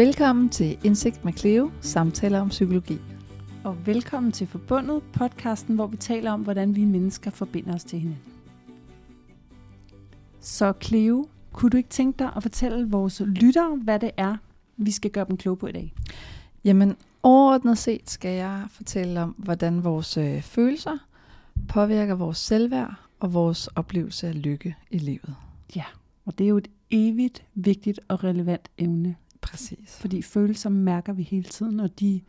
Velkommen til Indsigt med Cleo, samtaler om psykologi. Og velkommen til Forbundet, podcasten, hvor vi taler om, hvordan vi mennesker forbinder os til hinanden. Så Cleo, kunne du ikke tænke dig at fortælle vores lyttere, hvad det er, vi skal gøre dem kloge på i dag? Jamen, overordnet set skal jeg fortælle om, hvordan vores øh, følelser påvirker vores selvværd og vores oplevelse af lykke i livet. Ja, og det er jo et evigt vigtigt og relevant emne. Præcis. Fordi følelser mærker vi hele tiden, og de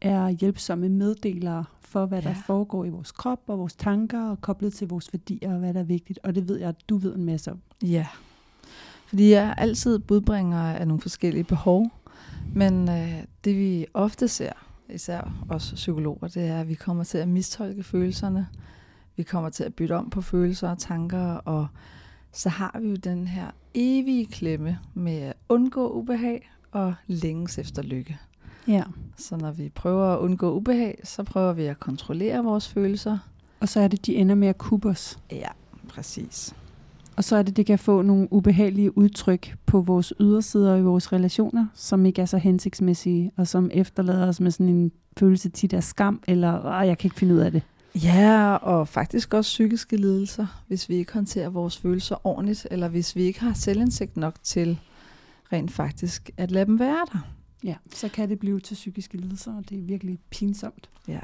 er hjælpsomme meddelere for, hvad ja. der foregår i vores krop og vores tanker, og koblet til vores værdier og hvad der er vigtigt. Og det ved jeg, at du ved en masse om. Ja, fordi jeg er altid budbringer af nogle forskellige behov, men øh, det vi ofte ser, især os psykologer, det er, at vi kommer til at mistolke følelserne. Vi kommer til at bytte om på følelser og tanker, og så har vi jo den her evige klemme med at undgå ubehag og længes efter lykke. Ja. Så når vi prøver at undgå ubehag, så prøver vi at kontrollere vores følelser. Og så er det, de ender med at kubbe os. Ja, præcis. Og så er det, det kan få nogle ubehagelige udtryk på vores ydersider i vores relationer, som ikke er så hensigtsmæssige, og som efterlader os med sådan en følelse tit af skam, eller jeg kan ikke finde ud af det. Ja, og faktisk også psykiske lidelser, hvis vi ikke håndterer vores følelser ordentligt, eller hvis vi ikke har selvindsigt nok til rent faktisk at lade dem være der. Ja, så kan det blive til psykiske lidelser, og det er virkelig pinsomt. Ja.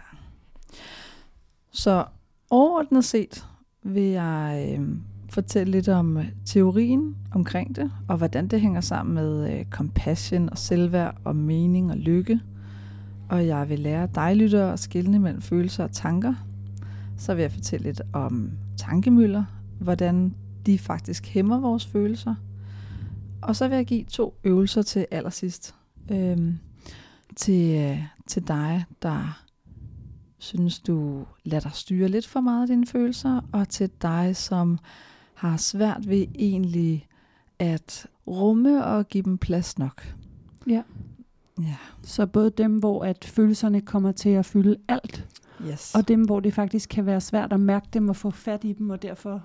Så overordnet set vil jeg øh, fortælle lidt om øh, teorien omkring det, og hvordan det hænger sammen med øh, compassion og selvværd og mening og lykke. Og jeg vil lære dig, lytter, at skille mellem følelser og tanker. Så vil jeg fortælle lidt om tankemøller, hvordan de faktisk hæmmer vores følelser. Og så vil jeg give to øvelser til allersidst. Øhm, til, øh, til dig, der synes, du lader dig styre lidt for meget af dine følelser, og til dig, som har svært ved egentlig at rumme og give dem plads nok. Ja. Ja. Så både dem, hvor at følelserne kommer til at fylde alt, Yes. og dem, hvor det faktisk kan være svært at mærke dem og få fat i dem, og derfor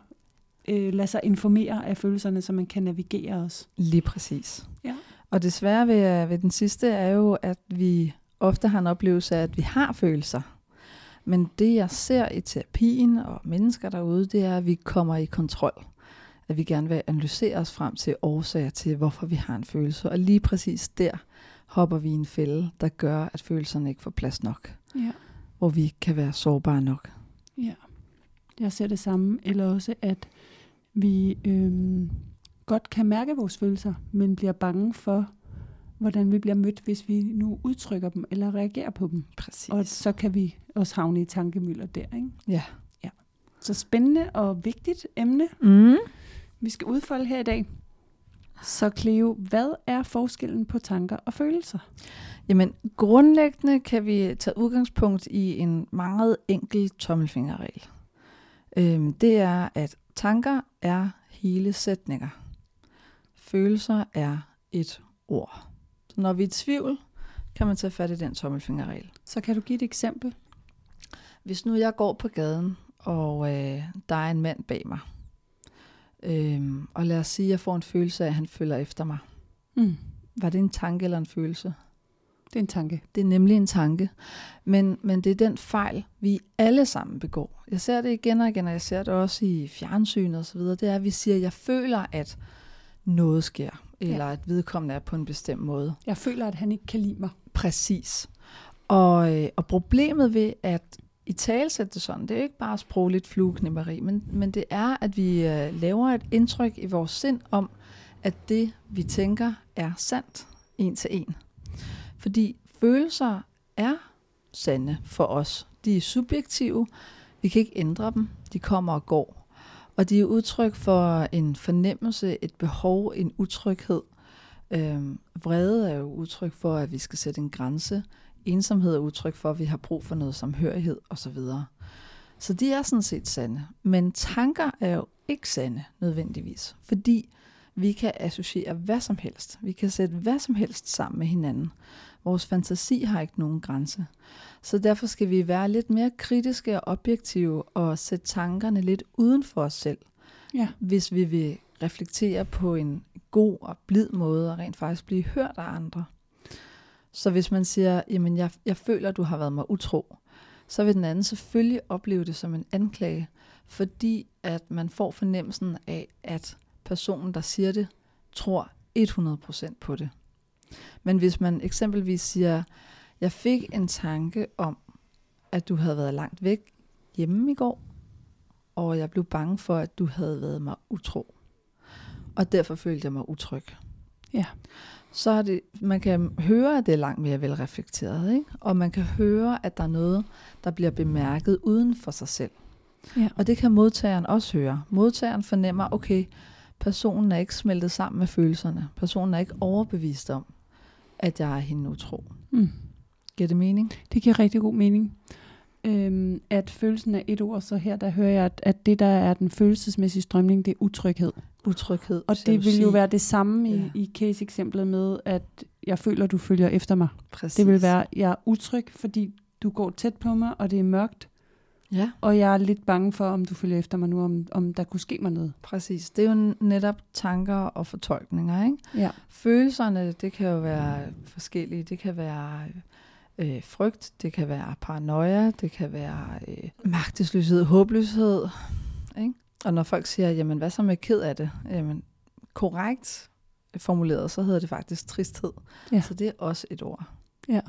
øh, lade sig informere af følelserne, så man kan navigere os. Lige præcis. Ja. Og desværre ved, ved den sidste er jo, at vi ofte har en oplevelse af, at vi har følelser. Men det jeg ser i terapien og mennesker derude, det er, at vi kommer i kontrol. At vi gerne vil analysere os frem til årsager til, hvorfor vi har en følelse. Og lige præcis der hopper vi i en fælde, der gør, at følelserne ikke får plads nok. Ja. Hvor vi ikke kan være sårbare nok. Ja. Jeg ser det samme. Eller også, at vi øhm, godt kan mærke vores følelser, men bliver bange for, hvordan vi bliver mødt, hvis vi nu udtrykker dem eller reagerer på dem. Præcis. Og så kan vi også havne i tankemøller der. Ikke? Ja. Så spændende og vigtigt emne, Mm. vi skal udfolde her i dag. Så Cleo, hvad er forskellen på tanker og følelser? Jamen, grundlæggende kan vi tage udgangspunkt i en meget enkel tommelfingerregel. Øhm, det er, at tanker er hele sætninger. Følelser er et ord. Så når vi er i tvivl, kan man tage fat i den tommelfingerregel. Så kan du give et eksempel? Hvis nu jeg går på gaden, og øh, der er en mand bag mig, øhm, og lad os sige, at jeg får en følelse af, at han følger efter mig. Mm. Var det en tanke eller en følelse? Det er en tanke. Det er nemlig en tanke. Men, men det er den fejl, vi alle sammen begår. Jeg ser det igen og igen, og jeg ser det også i fjernsynet osv. Det er, at vi siger, at jeg føler, at noget sker, eller Ja. at vedkommende er på en bestemt måde. Jeg føler, at han ikke kan lide mig. Præcis. Og, øh, og problemet ved at i talsætte det sådan, det er jo ikke bare sprogligt flueknipperi, men, men det er, at vi øh, laver et indtryk i vores sind om, at det, vi tænker, er sandt en til en. Fordi følelser er sande for os. De er subjektive. Vi kan ikke ændre dem. De kommer og går. Og de er udtryk for en fornemmelse, et behov, en utryghed. Øhm, vrede er jo udtryk for, at vi skal sætte en grænse. Ensomhed er udtryk for, at vi har brug for noget samhørighed osv. Så de er sådan set sande. Men tanker er jo ikke sande nødvendigvis, fordi vi kan associere hvad som helst. Vi kan sætte hvad som helst sammen med hinanden. Vores fantasi har ikke nogen grænse. Så derfor skal vi være lidt mere kritiske og objektive og sætte tankerne lidt uden for os selv, Ja. hvis vi vil reflektere på en god og blid måde og rent faktisk blive hørt af andre. Så hvis man siger, jamen jeg, jeg føler, du har været mig utro, så vil den anden selvfølgelig opleve det som en anklage, fordi at man får fornemmelsen af, at personen, der siger det, tror 100% på det. Men hvis man eksempelvis siger, jeg fik en tanke om, at du havde været langt væk hjemme i går, og jeg blev bange for, at du havde været mig utro. Og derfor følte jeg mig utryg. Ja. Så er det, man kan høre, at det er langt mere velreflekteret, ikke? og man kan høre, at der er noget, der bliver bemærket uden for sig selv. Ja. Og det kan modtageren også høre. Modtageren fornemmer, okay, personen er ikke smeltet sammen med følelserne. Personen er ikke overbevist om, at jeg er hende utro. Mm. Giver det mening? Det giver rigtig god mening. Øhm, at følelsen er et ord, så her der hører jeg, at, at det der er den følelsesmæssige strømning, det er utryghed. Utryghed. Og det vil jo være det samme i, Ja. i case-eksemplet med, at jeg føler, du følger efter mig. Præcis. Det vil være, jeg er utryg, fordi du går tæt på mig, og det er mørkt, Ja, og jeg er lidt bange for, om du følger efter mig nu, om, om der kunne ske mig noget. præcis. Det er jo netop tanker og fortolkninger, ikke? Ja. Følelserne, det kan jo være forskellige. Det kan være øh, frygt, det kan være paranoia, det kan være øh, magtesløshed, håbløshed. Ikke? Og når folk siger, jamen hvad så med ked af det? Jamen korrekt formuleret, så hedder det faktisk tristhed. Ja. Så det er også et ord. ja.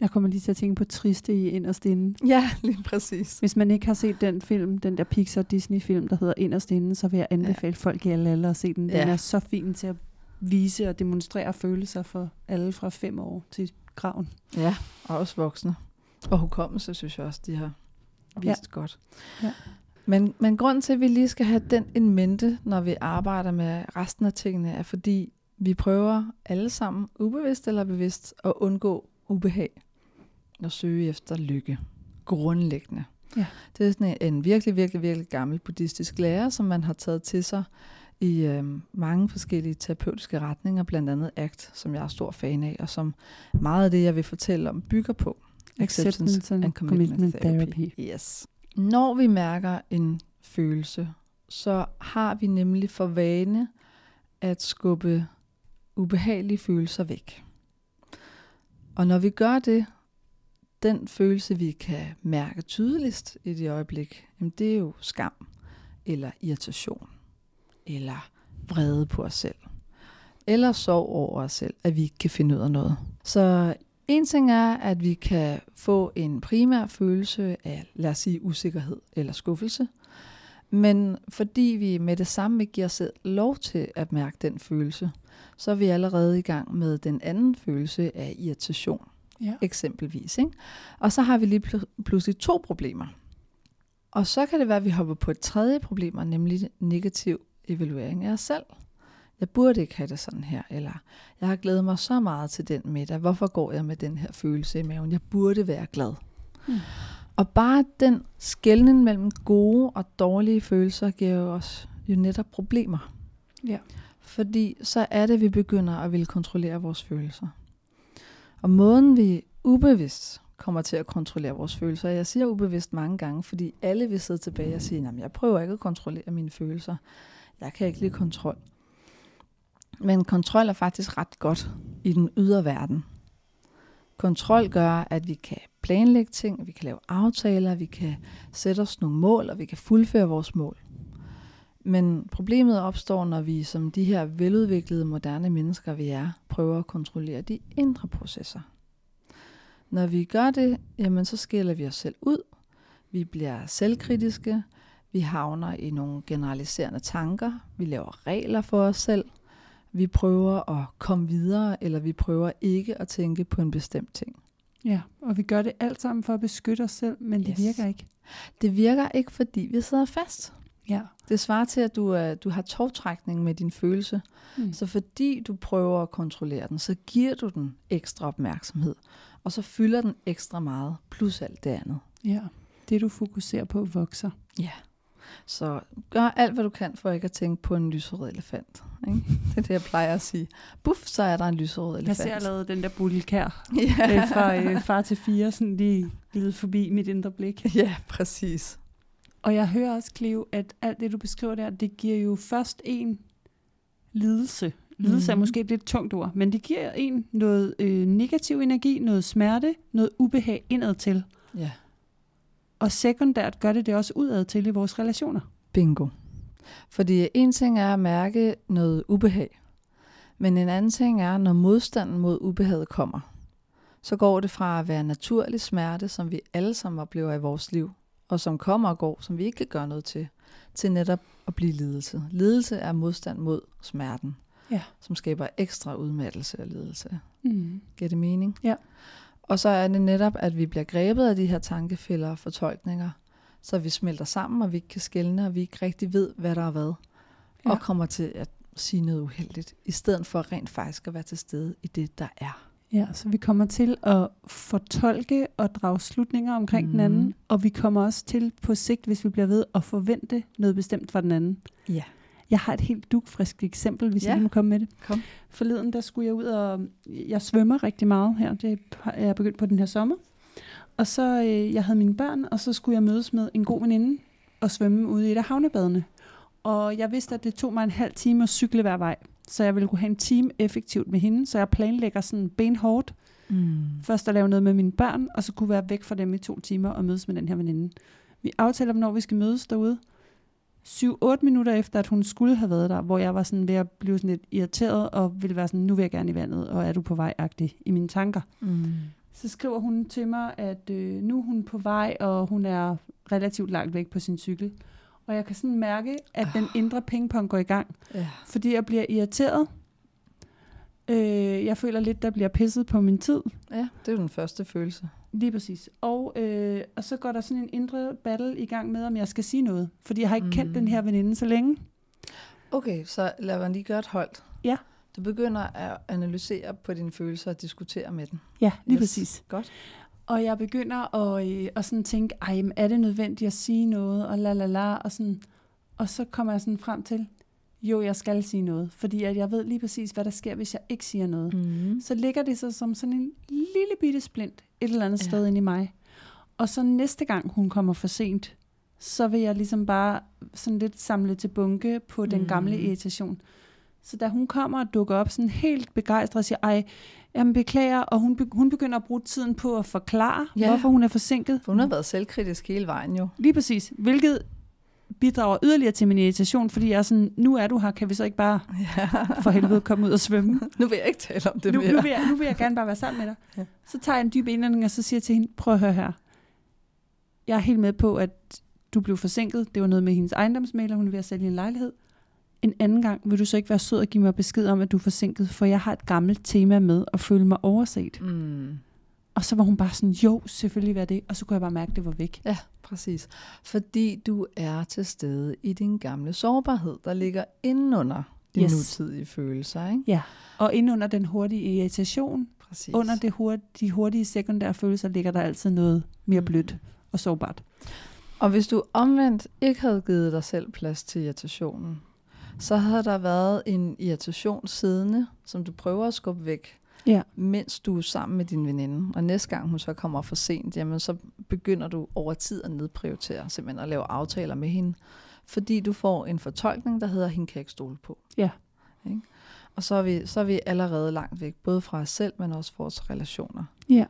Jeg kommer lige til at tænke på triste i Inderst Inde. Ja, lige præcis. Hvis man ikke har set den film, den der Pixar-Disney-film, der hedder Inderst Inde, så vil jeg anbefale ja. folk i alle aldre at se den. Den Ja. er så fin til at vise og demonstrere følelser for alle fra fem år til graven. Ja, og også voksne. Og hukommelse, synes jeg også, de har vist ja. godt. Ja. Men, men grunden til, at vi lige skal have den en mente, når vi arbejder med resten af tingene, er fordi, vi prøver alle sammen, ubevidst eller bevidst, at undgå ubehag og søge efter lykke. Grundlæggende. Ja. Det er sådan en, en virkelig, virkelig, virkelig gammel buddhistisk lære, som man har taget til sig i øh, mange forskellige terapeutiske retninger, blandt andet ACT, som jeg er stor fan af, og som meget af det, jeg vil fortælle om, bygger på. Acceptance and Commitment Therapy. Yes. Når vi mærker en følelse, så har vi nemlig for vane at skubbe ubehagelige følelser væk. Og når vi gør det, den følelse, vi kan mærke tydeligst i det øjeblik, jamen det er jo skam, eller irritation, eller vrede på os selv, eller sorg over os selv, at vi ikke kan finde ud af noget. Så en ting er, at vi kan få en primær følelse af, lad os sige, usikkerhed eller skuffelse, men fordi vi med det samme ikke giver os selv lov til at mærke den følelse, så er vi allerede i gang med den anden følelse af irritation Ja. eksempelvis. Ikke? Og så har vi lige pl- pludselig to problemer. Og så kan det være, at vi hopper på et tredje problem, nemlig negativ evaluering af os selv. Jeg burde ikke have det sådan her, eller jeg har glædet mig så meget til den middag. Hvorfor går jeg med den her følelse i maven? Jeg burde være glad. Mm. Og bare den skældning mellem gode og dårlige følelser giver jo os jo netop problemer. Ja. Fordi så er det, at vi begynder at ville kontrollere vores følelser. Og måden vi ubevidst kommer til at kontrollere vores følelser, jeg siger ubevidst mange gange, fordi alle vil sidde tilbage og sige, at jeg prøver ikke at kontrollere mine følelser. Jeg kan ikke lide kontrol. Men kontrol er faktisk ret godt i den ydre verden. Kontrol gør, at vi kan planlægge ting, vi kan lave aftaler, vi kan sætte os nogle mål, og vi kan fuldføre vores mål. Men problemet opstår, når vi som de her veludviklede, moderne mennesker, vi er, prøver at kontrollere de indre processer. Når vi gør det, jamen så skiller vi os selv ud. Vi bliver selvkritiske. Vi havner i nogle generaliserende tanker. Vi laver regler for os selv. Vi prøver at komme videre, eller vi prøver ikke at tænke på en bestemt ting. ja, og vi gør det alt sammen for at beskytte os selv, men det Yes. virker ikke. Det virker ikke, fordi vi sidder fast. Ja. Det svarer til, at du, er, du har tovtrækning med din følelse. Mm. Så fordi du prøver at kontrollere den, så giver du den ekstra opmærksomhed. Og så fylder den ekstra meget, plus alt det andet. ja. Det du fokuserer på vokser. Ja. Så gør alt, hvad du kan, for ikke at tænke på en lyserød elefant. Ikke? Det er det, jeg plejer at sige. Buff, så er der en lyserød Jeg elefant. ser allerede den der bulkær ja. øh, fra øh, far til fire, sådan lige glide forbi mit indre blik. ja, præcis. Og jeg hører også, Cleo, at alt det, du beskriver der, det giver jo først en lidelse. Lidelse mm. er Mhm. måske et lidt tungt ord, men det giver en noget øh, negativ energi, noget smerte, noget ubehag indad til. Ja. Og sekundært gør det det også udad til i vores relationer. Bingo. Fordi en ting er at mærke noget ubehag, men en anden ting er, når modstanden mod ubehaget kommer, så går det fra at være naturlig smerte, som vi alle sammen oplever i vores liv, og som kommer og går, som vi ikke kan gøre noget til, til netop at blive lidelse. Lidelse er modstand mod smerten, Ja. som skaber ekstra udmattelse og lidelse. Mm. Giver det mening? Ja. Og så er det netop, at vi bliver grebet af de her tankefælder og fortolkninger, så vi smelter sammen, og vi ikke kan skelne, og vi ikke rigtig ved, hvad der er hvad, Ja. og kommer til at sige noget uheldigt, i stedet for rent faktisk at være til stede i det, der er. Ja, så vi kommer til at fortolke og drage slutninger omkring mm. den anden, Mhm. og vi kommer også til på sigt, hvis vi bliver ved, at forvente noget bestemt fra den anden. Ja. Jeg har et helt dugfrisk eksempel, hvis Ja. jeg må komme med det. Kom. Forleden, der skulle jeg ud og... Jeg svømmer rigtig meget her. Det er jeg begyndt på den her sommer. Og så, øh, jeg havde mine børn, og så skulle jeg mødes med en god veninde og svømme ude i et af havnebadene. Og jeg vidste, at det tog mig en halv time at cykle hver vej. Så jeg ville kunne have en time effektivt med hende. Så jeg planlægger sådan benhårdt. Mm. Først at lave noget med mine børn, og så kunne være væk fra dem i to timer og mødes med den her veninde. Vi aftaler, hvornår vi skal mødes derude. 7-8 minutter efter, at hun skulle have været der, hvor jeg var sådan ved at blive sådan lidt irriteret, og ville være sådan, nu vil jeg gerne i vandet, og er du på vej agtig i mine tanker. Mm. Så skriver hun til mig, at øh, nu er hun på vej, og hun er relativt langt væk på sin cykel. Og jeg kan sådan mærke, at den indre pingpong går i gang, Ja. fordi jeg bliver irriteret. Øh, jeg føler lidt, der bliver pisset på min tid. ja, det er jo den første følelse. Lige præcis. Og, øh, og så går der sådan en indre battle i gang med, om jeg skal sige noget. Fordi jeg har ikke mm. kendt Mm. den her veninde så længe. Okay, så lad mig lige gøre et holdt. Ja. Du begynder at analysere på dine følelser og diskutere med den. Ja, lige Yes. præcis. Godt. Og jeg begynder at, øh, at sådan tænke, ej, er det nødvendigt at sige noget, og la la la, og sådan. Og så kommer jeg sådan frem til, jo, jeg skal sige noget. Fordi at jeg ved lige præcis, hvad der sker, hvis jeg ikke siger noget. Mm. Så ligger det så som sådan en lille bitte splint et eller andet Ja. sted inde i mig. Og så næste gang hun kommer for sent, så vil jeg ligesom bare sådan lidt samle til bunke på den Mm. gamle irritation. Så da hun kommer og dukker op sådan helt begejstret og siger, ej, jamen beklager, og hun, hun begynder at bruge tiden på at forklare, Ja. hvorfor hun er forsinket. For hun har været selvkritisk hele vejen jo. Lige præcis, hvilket bidrager yderligere til min irritation, fordi jeg er sådan, nu er du her, kan vi så ikke bare Ja. for helvede komme ud og svømme? nu vil jeg ikke tale om det nu, mere. nu, vil jeg, nu vil jeg gerne bare være sammen med dig. Ja. Så tager jeg en dyb indånding, og så siger jeg til hende, prøv at høre her. Jeg er helt med på, at du blev forsinket. Det var noget med hendes ejendomsmaler, hun er ved at sælge en lejlighed. En anden gang vil du så ikke være sød og give mig besked om, at du er forsinket, for jeg har et gammelt tema med at føle mig overset. Mm. Og så var hun bare sådan, jo, selvfølgelig var det. Og så kunne jeg bare mærke, at det var væk. Ja, præcis. Fordi du er til stede i din gamle sårbarhed, der ligger indenunder dine yes. Nutidige følelser. Ikke? Ja. Og ind under den hurtige irritation, Præcis. under det hurtige, de hurtige sekundære følelser, ligger der altid noget mere blødt og sårbart. Og hvis du omvendt ikke havde givet dig selv plads til irritationen, så havde der været en irritation siddende, som du prøver at skubbe væk, Ja. mens du er sammen med din veninde. Og næste gang hun så kommer for sent, jamen så begynder du over tid at nedprioritere, simpelthen at lave aftaler med hende, fordi du får en fortolkning, der hedder, hende kan ikke stole på. Ja. Ikke? Og så er, vi, så er vi allerede langt væk, både fra os selv, men også fra vores relationer. Ja.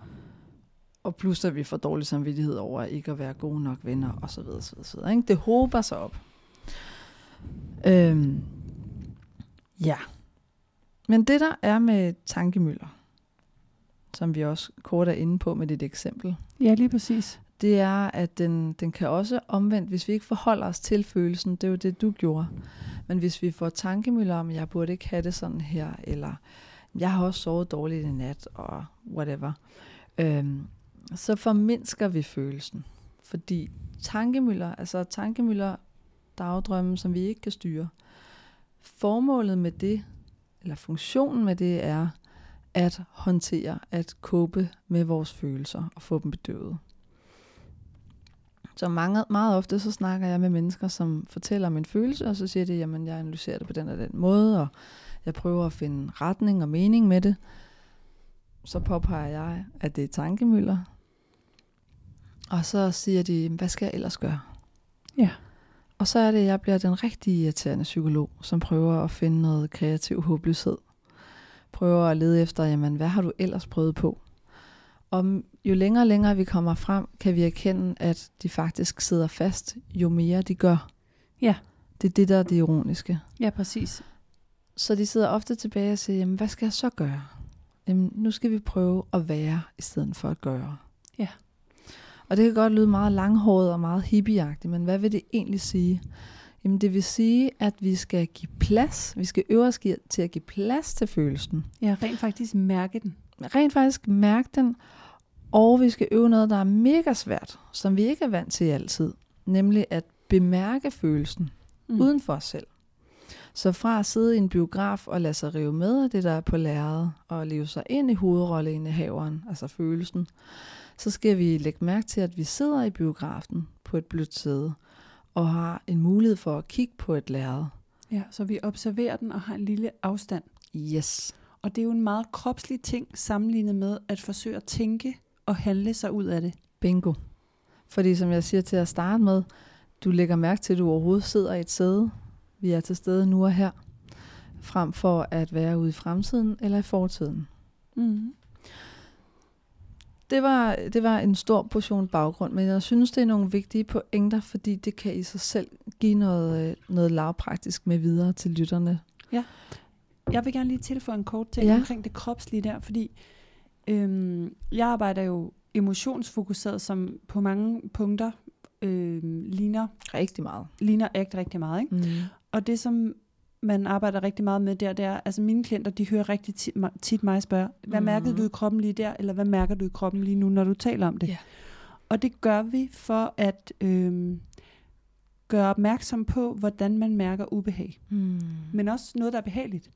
Og plus at vi får dårlig samvittighed over ikke at være gode nok venner, og så videre, så videre, så videre. Ikke? Det håber sig op. Øhm, ja. Men det der er med tankemøller, som vi også kort er inde på med dit eksempel, Ja, lige præcis. det er, at den, den kan også omvendt, hvis vi ikke forholder os til følelsen, det er jo det, du gjorde. Men hvis vi får tankemøller om, jeg burde ikke have det sådan her, eller jeg har også sovet dårligt i nat, og whatever, øhm, så formindsker vi følelsen. Fordi tankemøller, altså tankemøller, dagdrømme, som vi ikke kan styre, formålet med det, eller funktionen med det er, at håndtere, at kåbe med vores følelser og få dem bedøvet. Så mange, meget ofte så snakker jeg med mennesker, som fortæller om en følelse, og så siger de, jamen jeg analyserer det på den og den måde, og jeg prøver at finde retning og mening med det. Så påpeger jeg, at det er tankemøller. Og så siger de, hvad skal jeg ellers gøre? Ja. Og så er det, at jeg bliver den rigtig irriterende psykolog, som prøver at finde noget kreativ håbløshed. Prøver at lede efter, jamen, hvad har du ellers prøvet på? Og jo længere og længere vi kommer frem, kan vi erkende, at de faktisk sidder fast, jo mere de gør. Ja. Det er det, der er det ironiske. Ja, præcis. Så de sidder ofte tilbage og siger, jamen, hvad skal jeg så gøre? Jamen, nu skal vi prøve at være, i stedet for at gøre. Og det kan godt lyde meget langhåret og meget hippieagtigt, men hvad vil det egentlig sige? Jamen, det vil sige, at vi skal give plads. Vi skal øve os til at give plads til følelsen. Ja, rent faktisk mærke den. Rent faktisk mærke den, og vi skal øve noget, der er mega svært, som vi ikke er vant til altid. Nemlig at bemærke følelsen mm. uden for os selv. Så fra at sidde i en biograf og lade sig rive med af det, der er på lærredet, og leve sig ind i hovedrolleindehaveren, altså følelsen, så skal vi lægge mærke til, at vi sidder i biografen på et blødt sæde, og har en mulighed for at kigge på et lærred. Ja, så vi observerer den og har en lille afstand. Yes. Og det er jo en meget kropslig ting sammenlignet med at forsøge at tænke og handle sig ud af det. Bingo. Fordi som jeg siger til at starte med, du lægger mærke til, at du overhovedet sidder i et sæde. Vi er til stede nu og her, frem for at være ude i fremtiden eller i fortiden. Mm. Det var, det var en stor portion baggrund, men jeg synes, det er nogle vigtige pointer, fordi det kan i sig selv give noget, noget lavpraktisk med videre til lytterne. Ja. Jeg vil gerne lige tilføje en kort ting ja. omkring det kropslige der, fordi øhm, jeg arbejder jo emotionsfokuseret, som på mange punkter øhm, ligner rigtig meget. Ligner rigtig, rigtig meget. Ikke? Mm. Og det, som man arbejder rigtig meget med der, det er, altså mine klienter, de hører rigtig tit, tit mig spørge, hvad mm. mærkede du i kroppen lige der, eller hvad mærker du i kroppen lige nu, når du taler om det? Yeah. Og det gør vi for at øhm, gøre opmærksom på, hvordan man mærker ubehag. Mm. Men også noget, der er behageligt.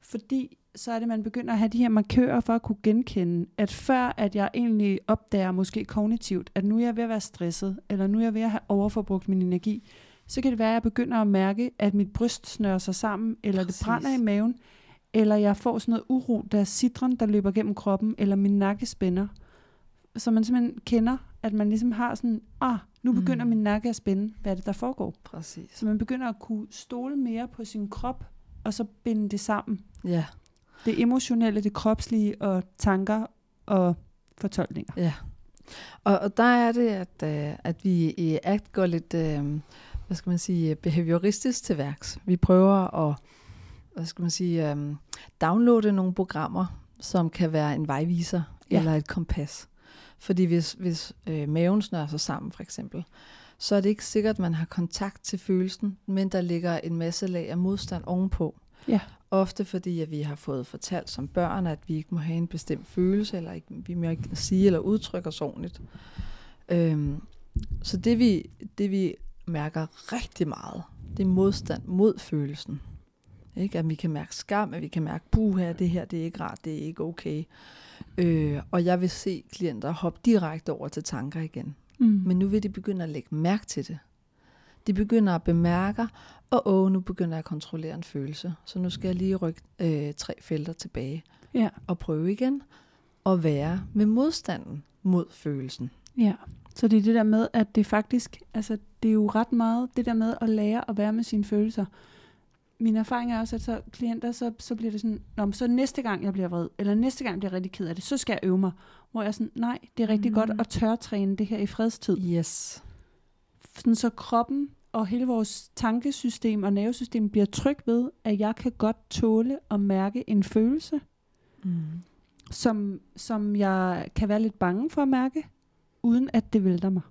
Fordi så er det, man begynder at have de her markører for at kunne genkende, at før at jeg egentlig opdager måske kognitivt, at nu er jeg ved at være stresset, eller nu er jeg ved at have overforbrugt min energi, så kan det være, at jeg begynder at mærke, at mit bryst snører sig sammen, eller Præcis. det brænder i maven, eller jeg får sådan noget uro, der er citron, der løber gennem kroppen, eller min nakke spænder. Så man simpelthen kender, at man ligesom har sådan, ah, nu begynder mm. min nakke at spænde. Hvad er det, der foregår? Præcis. Så man begynder at kunne stole mere på sin krop, og så binde det sammen. Ja. Det emotionelle, det kropslige og tanker og fortolkninger. Ja. Og, og der er det, at, øh, at vi i ACT går lidt, øh, hvad skal man sige, behavioristisk til værks. Vi prøver at, hvad skal man sige, øh, downloade nogle programmer, som kan være en vejviser ja. eller et kompas. Fordi hvis, hvis øh, maven snører sig sammen for eksempel, så er det ikke sikkert, at man har kontakt til følelsen, men der ligger en masse lag af modstand ovenpå. Ja. Ofte fordi, at vi har fået fortalt som børn, at vi ikke må have en bestemt følelse, eller ikke, vi må ikke sige eller udtrykke os ordentligt. Øhm, så det vi, det vi mærker rigtig meget, det er modstand mod følelsen. Ikke? At vi kan mærke skam, at vi kan mærke, puha, det her det er ikke rart, det er ikke okay. Øh, og jeg vil se klienter hoppe direkte over til tanker igen. Mm. Men nu vil de begynde at lægge mærke til det. De begynder at bemærke, og åh, nu begynder jeg at kontrollere en følelse. Så nu skal jeg lige rykke øh, tre felter tilbage. Ja. Og prøve igen at være med modstanden mod følelsen. Ja, så det er det der med, at det faktisk, altså det er jo ret meget det der med at lære at være med sine følelser. Min erfaring er også, at så klienter, så, så bliver det sådan, Nå, så næste gang jeg bliver vred, eller næste gang jeg bliver rigtig ked af det, så skal jeg øve mig. Hvor jeg er sådan, nej, det er rigtig mm. godt at tørtræne det her i fredstid. Yes. Sådan så kroppen og hele vores tankesystem og nervesystem bliver tryg ved, at jeg kan godt tåle at mærke en følelse, mm. som, som jeg kan være lidt bange for at mærke, uden at det vælter mig.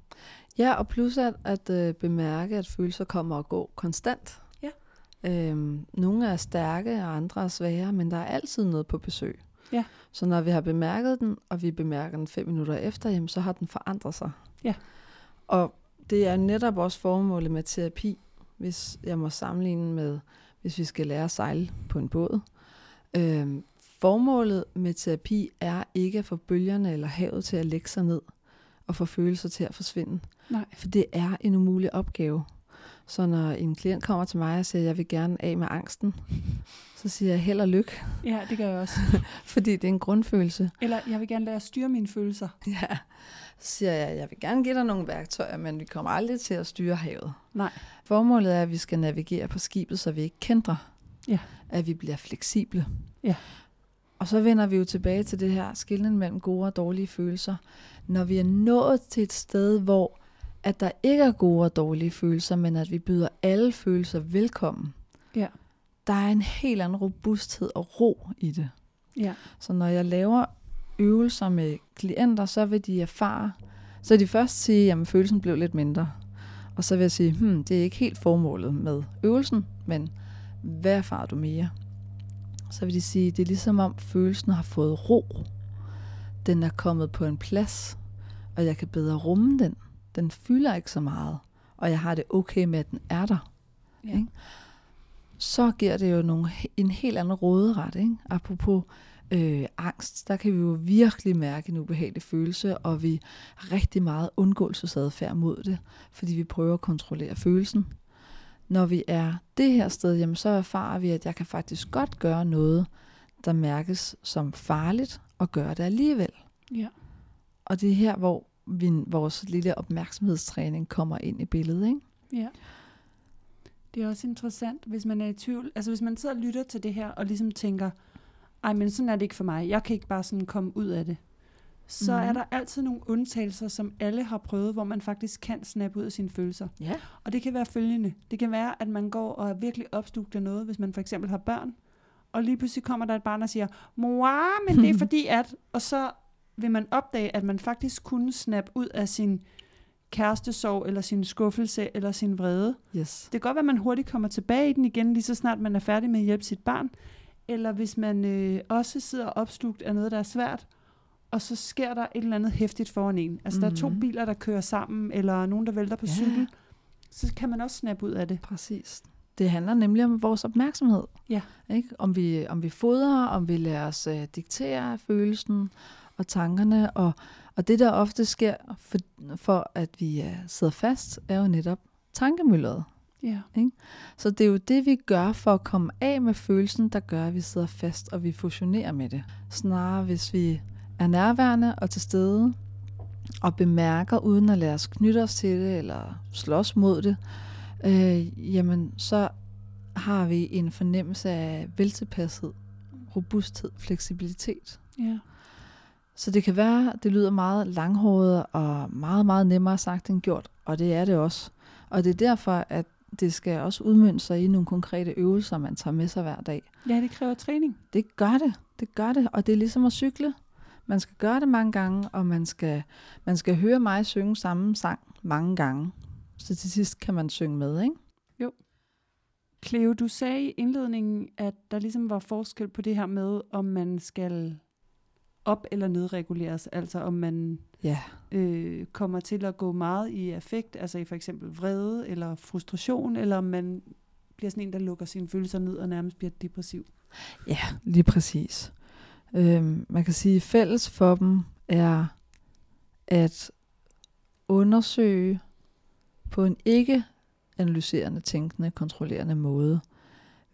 Ja, og plus at, at øh, bemærke, at følelser kommer og går konstant. Ja. Øhm, nogle er stærke, og andre er svære, men der er altid noget på besøg. Ja. Så når vi har bemærket den, og vi bemærker den fem minutter efter, jamen, så har den forandret sig. Ja. Og det er netop også formålet med terapi, hvis jeg må sammenligne med, hvis vi skal lære at sejle på en båd. Øhm, formålet med terapi er ikke at få bølgerne eller havet til at lægge sig ned og få følelser til at forsvinde. Nej. For det er en umulig opgave. Så når en klient kommer til mig og siger, at jeg vil gerne af med angsten, så siger jeg held og lykke, Ja, det gør jeg også. fordi det er en grundfølelse. Eller jeg vil gerne lære at styre mine følelser. Ja. Så siger jeg, at jeg vil gerne give dig nogle værktøjer, men vi kommer aldrig til at styre havet. Nej. Formålet er, at vi skal navigere på skibet, så vi ikke kender. Ja. At vi bliver fleksible. Ja. Og så vender vi jo tilbage til det her skillen mellem gode og dårlige følelser. Når vi er nået til et sted, hvor at der ikke er gode og dårlige følelser, men at vi byder alle følelser velkommen. Ja. Der er en helt anden robusthed og ro i det. Ja. Så når jeg laver øvelser med klienter, så vil de erfare, så vil de først sige, at følelsen blev lidt mindre. Og så vil jeg sige, hmm, det er ikke helt formålet med øvelsen, men hvad erfarer du mere? Så vil de sige, det er ligesom om følelsen har fået ro. Den er kommet på en plads, og jeg kan bedre rumme den. Den fylder ikke så meget, og jeg har det okay med, at den er der. Ja. Ikke? Så giver det jo nogle, en helt anden råderet. Ikke? Apropos øh, angst, der kan vi jo virkelig mærke en ubehagelig følelse, og vi har rigtig meget undgåelsesadfærd mod det, fordi vi prøver at kontrollere følelsen. Når vi er det her sted, jamen så erfarer vi, at jeg kan faktisk godt gøre noget, der mærkes som farligt, og gøre det alligevel. Ja. Og det er her, hvor vi, vores lille opmærksomhedstræning kommer ind i billedet. Ikke? Ja. Det er også interessant, hvis man er i tvivl. Altså hvis man sidder og lytter til det her, og ligesom tænker, ej, men sådan er det ikke for mig. Jeg kan ikke bare sådan komme ud af det. Så Mhm. mm. er der altid nogle undtagelser, som alle har prøvet, hvor man faktisk kan snappe ud af sine følelser. Ja. Og det kan være følgende. Det kan være, at man går og er virkelig opslugt af noget, hvis man for eksempel har børn, og lige pludselig kommer der et barn og siger, mor, men det er fordi at, og så vil man opdage, at man faktisk kunne snappe ud af sin kærestesorg, eller sin skuffelse, eller sin vrede. Yes. Det kan godt være, at man hurtigt kommer tilbage i den igen, lige så snart man er færdig med at hjælpe sit barn. Eller hvis man øh, også sidder opslugt af noget, der er svært, og så sker der et eller andet hæftigt foran en. Altså mm-hmm. der er to Mhm. biler, der kører sammen, eller nogen, der vælter på Ja. cykel. Så kan man også snappe ud af det. Præcis. Det handler nemlig om vores opmærksomhed. Ja. Ikke? Om, vi, om vi fodrer, om vi lader os uh, diktere følelsen og tankerne. Og, og det, der ofte sker for, for at vi uh, sidder fast, er jo netop tankemølleret. Ja. Så det er jo det, vi gør for at komme af med følelsen, der gør, at vi sidder fast, og vi fusionerer med det. Snarere hvis vi er nærværende og til stede, og bemærker, uden at lade os knytte os til det, eller slås mod det, øh, jamen så har vi en fornemmelse af veltilpashed, robusthed, fleksibilitet. Ja. Så det kan være, det lyder meget langhåret og meget, meget nemmere sagt end gjort, og det er det også. Og det er derfor, at det skal også udmønte sig i nogle konkrete øvelser, man tager med sig hver dag. ja, det kræver træning. Det gør det, det gør det, og det er ligesom at cykle. Man skal gøre det mange gange, og man skal, man skal høre mig synge samme sang mange gange. Så til sidst kan man synge med, ikke? Cleo, du sagde i indledningen, at der ligesom var forskel på det her med, om man skal op- eller nedreguleres. Altså om man Ja, øh, kommer til at gå meget i affekt, altså i for eksempel vrede eller frustration, eller om man bliver sådan en, der lukker sine følelser ned og nærmest bliver depressiv. ja lige præcis. Øhm, man kan sige, fælles for dem er at undersøge på en ikke analyserende, tænkende, kontrollerende måde,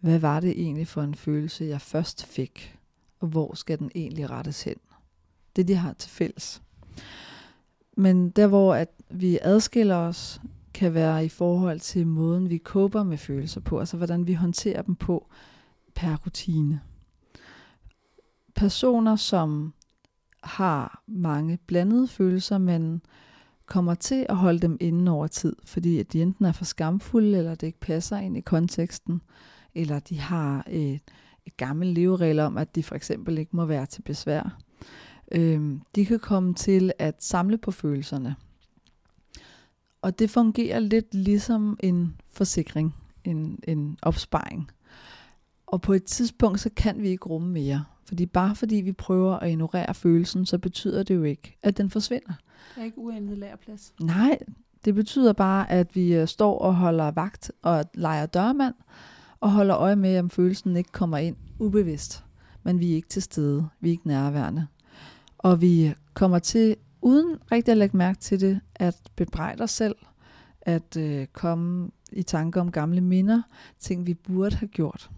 hvad var det egentlig for en følelse, jeg først fik, og hvor skal den egentlig rettes hen. Det de har til fælles. Men der hvor at vi adskiller os, kan være i forhold til måden, vi kåber med følelser på, altså hvordan vi håndterer dem på per rutine. Personer, som har mange blandede følelser, men kommer til at holde dem inde over tid, fordi at de enten er for skamfulde, eller det ikke passer ind i konteksten, eller de har et, et gammelt leveregel om, at de for eksempel ikke må være til besvær. Øhm, de kan komme til at samle på følelserne. Og det fungerer lidt ligesom en forsikring, en, en opsparing. Og på et tidspunkt, så kan vi ikke rumme mere. Fordi bare fordi vi prøver at ignorere følelsen, så betyder det jo ikke, at den forsvinder. Der er ikke uendet lærerplads. Nej, det betyder bare, at vi øh, står og holder vagt og leger dørmand, og holder øje med, om følelsen ikke kommer ind ubevidst. Men vi er ikke til stede, vi er ikke nærværende. Og vi kommer til uden rigtig at lægge mærke til det, at bebrejde dig selv, at øh, komme i tanke om gamle minder, ting vi burde have gjort.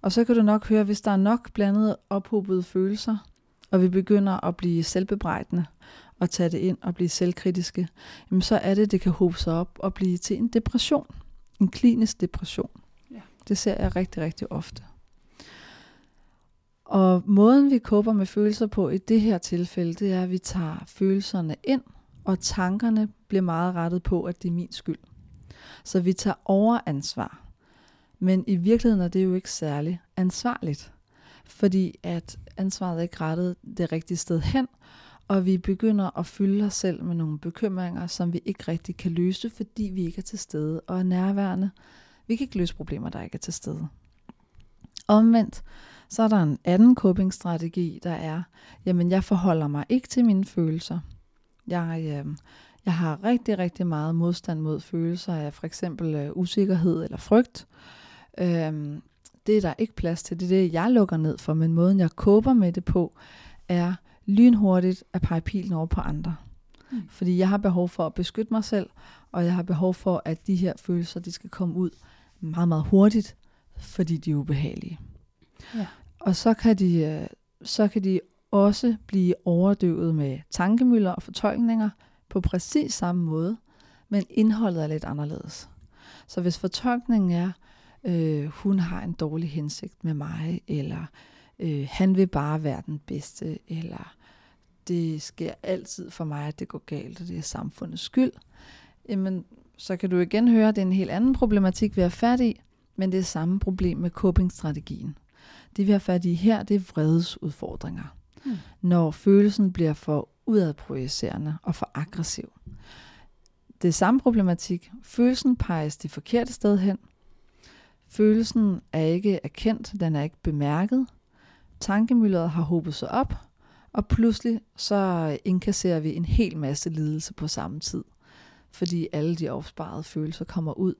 Og så kan du nok høre, hvis der er nok blandet ophobede følelser, og vi begynder at blive selvbebrejdende og tage det ind og blive selvkritiske, jamen så er det, det kan hobe sig op og blive til en depression. En klinisk depression. Ja. Det ser jeg rigtig, rigtig ofte. Og måden vi kåber med følelser på i det her tilfælde, det er, at vi tager følelserne ind, og tankerne bliver meget rettet på, at det er min skyld. Så vi tager overansvar. Men i virkeligheden er det jo ikke særlig ansvarligt, fordi at ansvaret er ikke rettet det rigtige sted hen, og vi begynder at fylde os selv med nogle bekymringer, som vi ikke rigtig kan løse, fordi vi ikke er til stede og er nærværende. Vi kan ikke løse problemer, der ikke er til stede. Omvendt, så er der en anden coping-strategi, der er, jamen jeg forholder mig ikke til mine følelser. Jeg, øh, jeg har rigtig, rigtig meget modstand mod følelser af for eksempel øh, usikkerhed eller frygt. Øh, det er der ikke plads til. Det er det, jeg lukker ned for, men måden jeg kåber med det på, er lynhurtigt at pege pilen over på andre. Mm. Fordi jeg har behov for at beskytte mig selv, og jeg har behov for, at de her følelser, de skal komme ud meget, meget hurtigt, fordi de er ubehagelige. Ja. Og så kan de, øh, så kan de også blive overdøvet med tankemøller og fortolkninger på præcis samme måde, men indholdet er lidt anderledes. Så hvis fortolkningen er, øh, hun har en dårlig hensigt med mig, eller øh, han vil bare være den bedste, eller det sker altid for mig, at det går galt, og det er samfundets skyld, jamen så kan du igen høre, at det er en helt anden problematik, vi har fat i, men det er samme problem med coping-strategien. Det vi har fat i her, det er vredesudfordringer. Mm. Når følelsen bliver for udadprojicerende og for aggressiv. Det er samme problematik. Følelsen peges det forkerte sted hen. Følelsen er ikke erkendt, den er ikke bemærket. Tankemyldret har hobet sig op, og pludselig så indkasserer vi en hel masse lidelse på samme tid. Fordi alle de opsparede følelser kommer ud,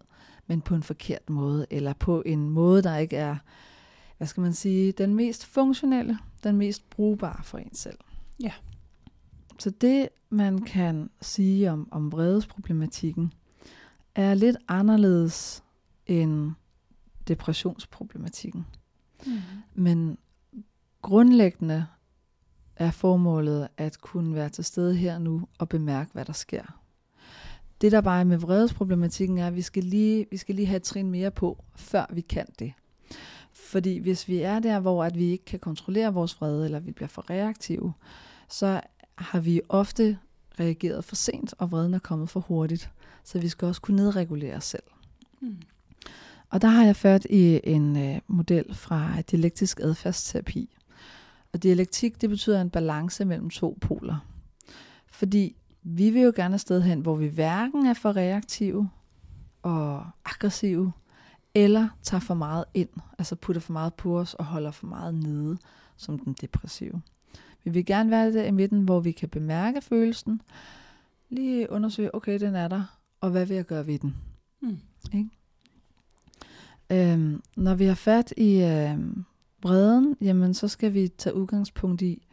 men på en forkert måde, eller på en måde, der ikke er hvad skal man sige, den mest funktionelle, den mest brugbare for en selv. Ja. Så det, man kan sige om, om vredesproblematikken, er lidt anderledes end depressionsproblematikken. Mm. Men grundlæggende er formålet at kunne være til stede her nu og bemærke, hvad der sker. Det der bare er med vredesproblematikken er, at vi skal lige, vi skal lige have et trin mere på, før vi kan det. Fordi hvis vi er der, hvor at vi ikke kan kontrollere vores vrede, eller vi bliver for reaktive, så har vi ofte reageret for sent, og vreden er kommet for hurtigt. Så vi skal også kunne nedregulere os selv. Mm. Og der har jeg ført i en øh, model fra dialektisk adfærdsterapi. Og dialektik, det betyder en balance mellem to poler. Fordi vi vil jo gerne afsted hen, hvor vi hverken er for reaktive og aggressive, eller tager for meget ind, altså putter for meget på os og holder for meget nede, som den depressive. Vi vil gerne være der i midten, hvor vi kan bemærke følelsen, lige undersøge, okay, den er der, og hvad vil jeg gøre ved den? Mm. Ikke? Øhm, når vi har fat i øhm, bredden, jamen så skal vi tage udgangspunkt i,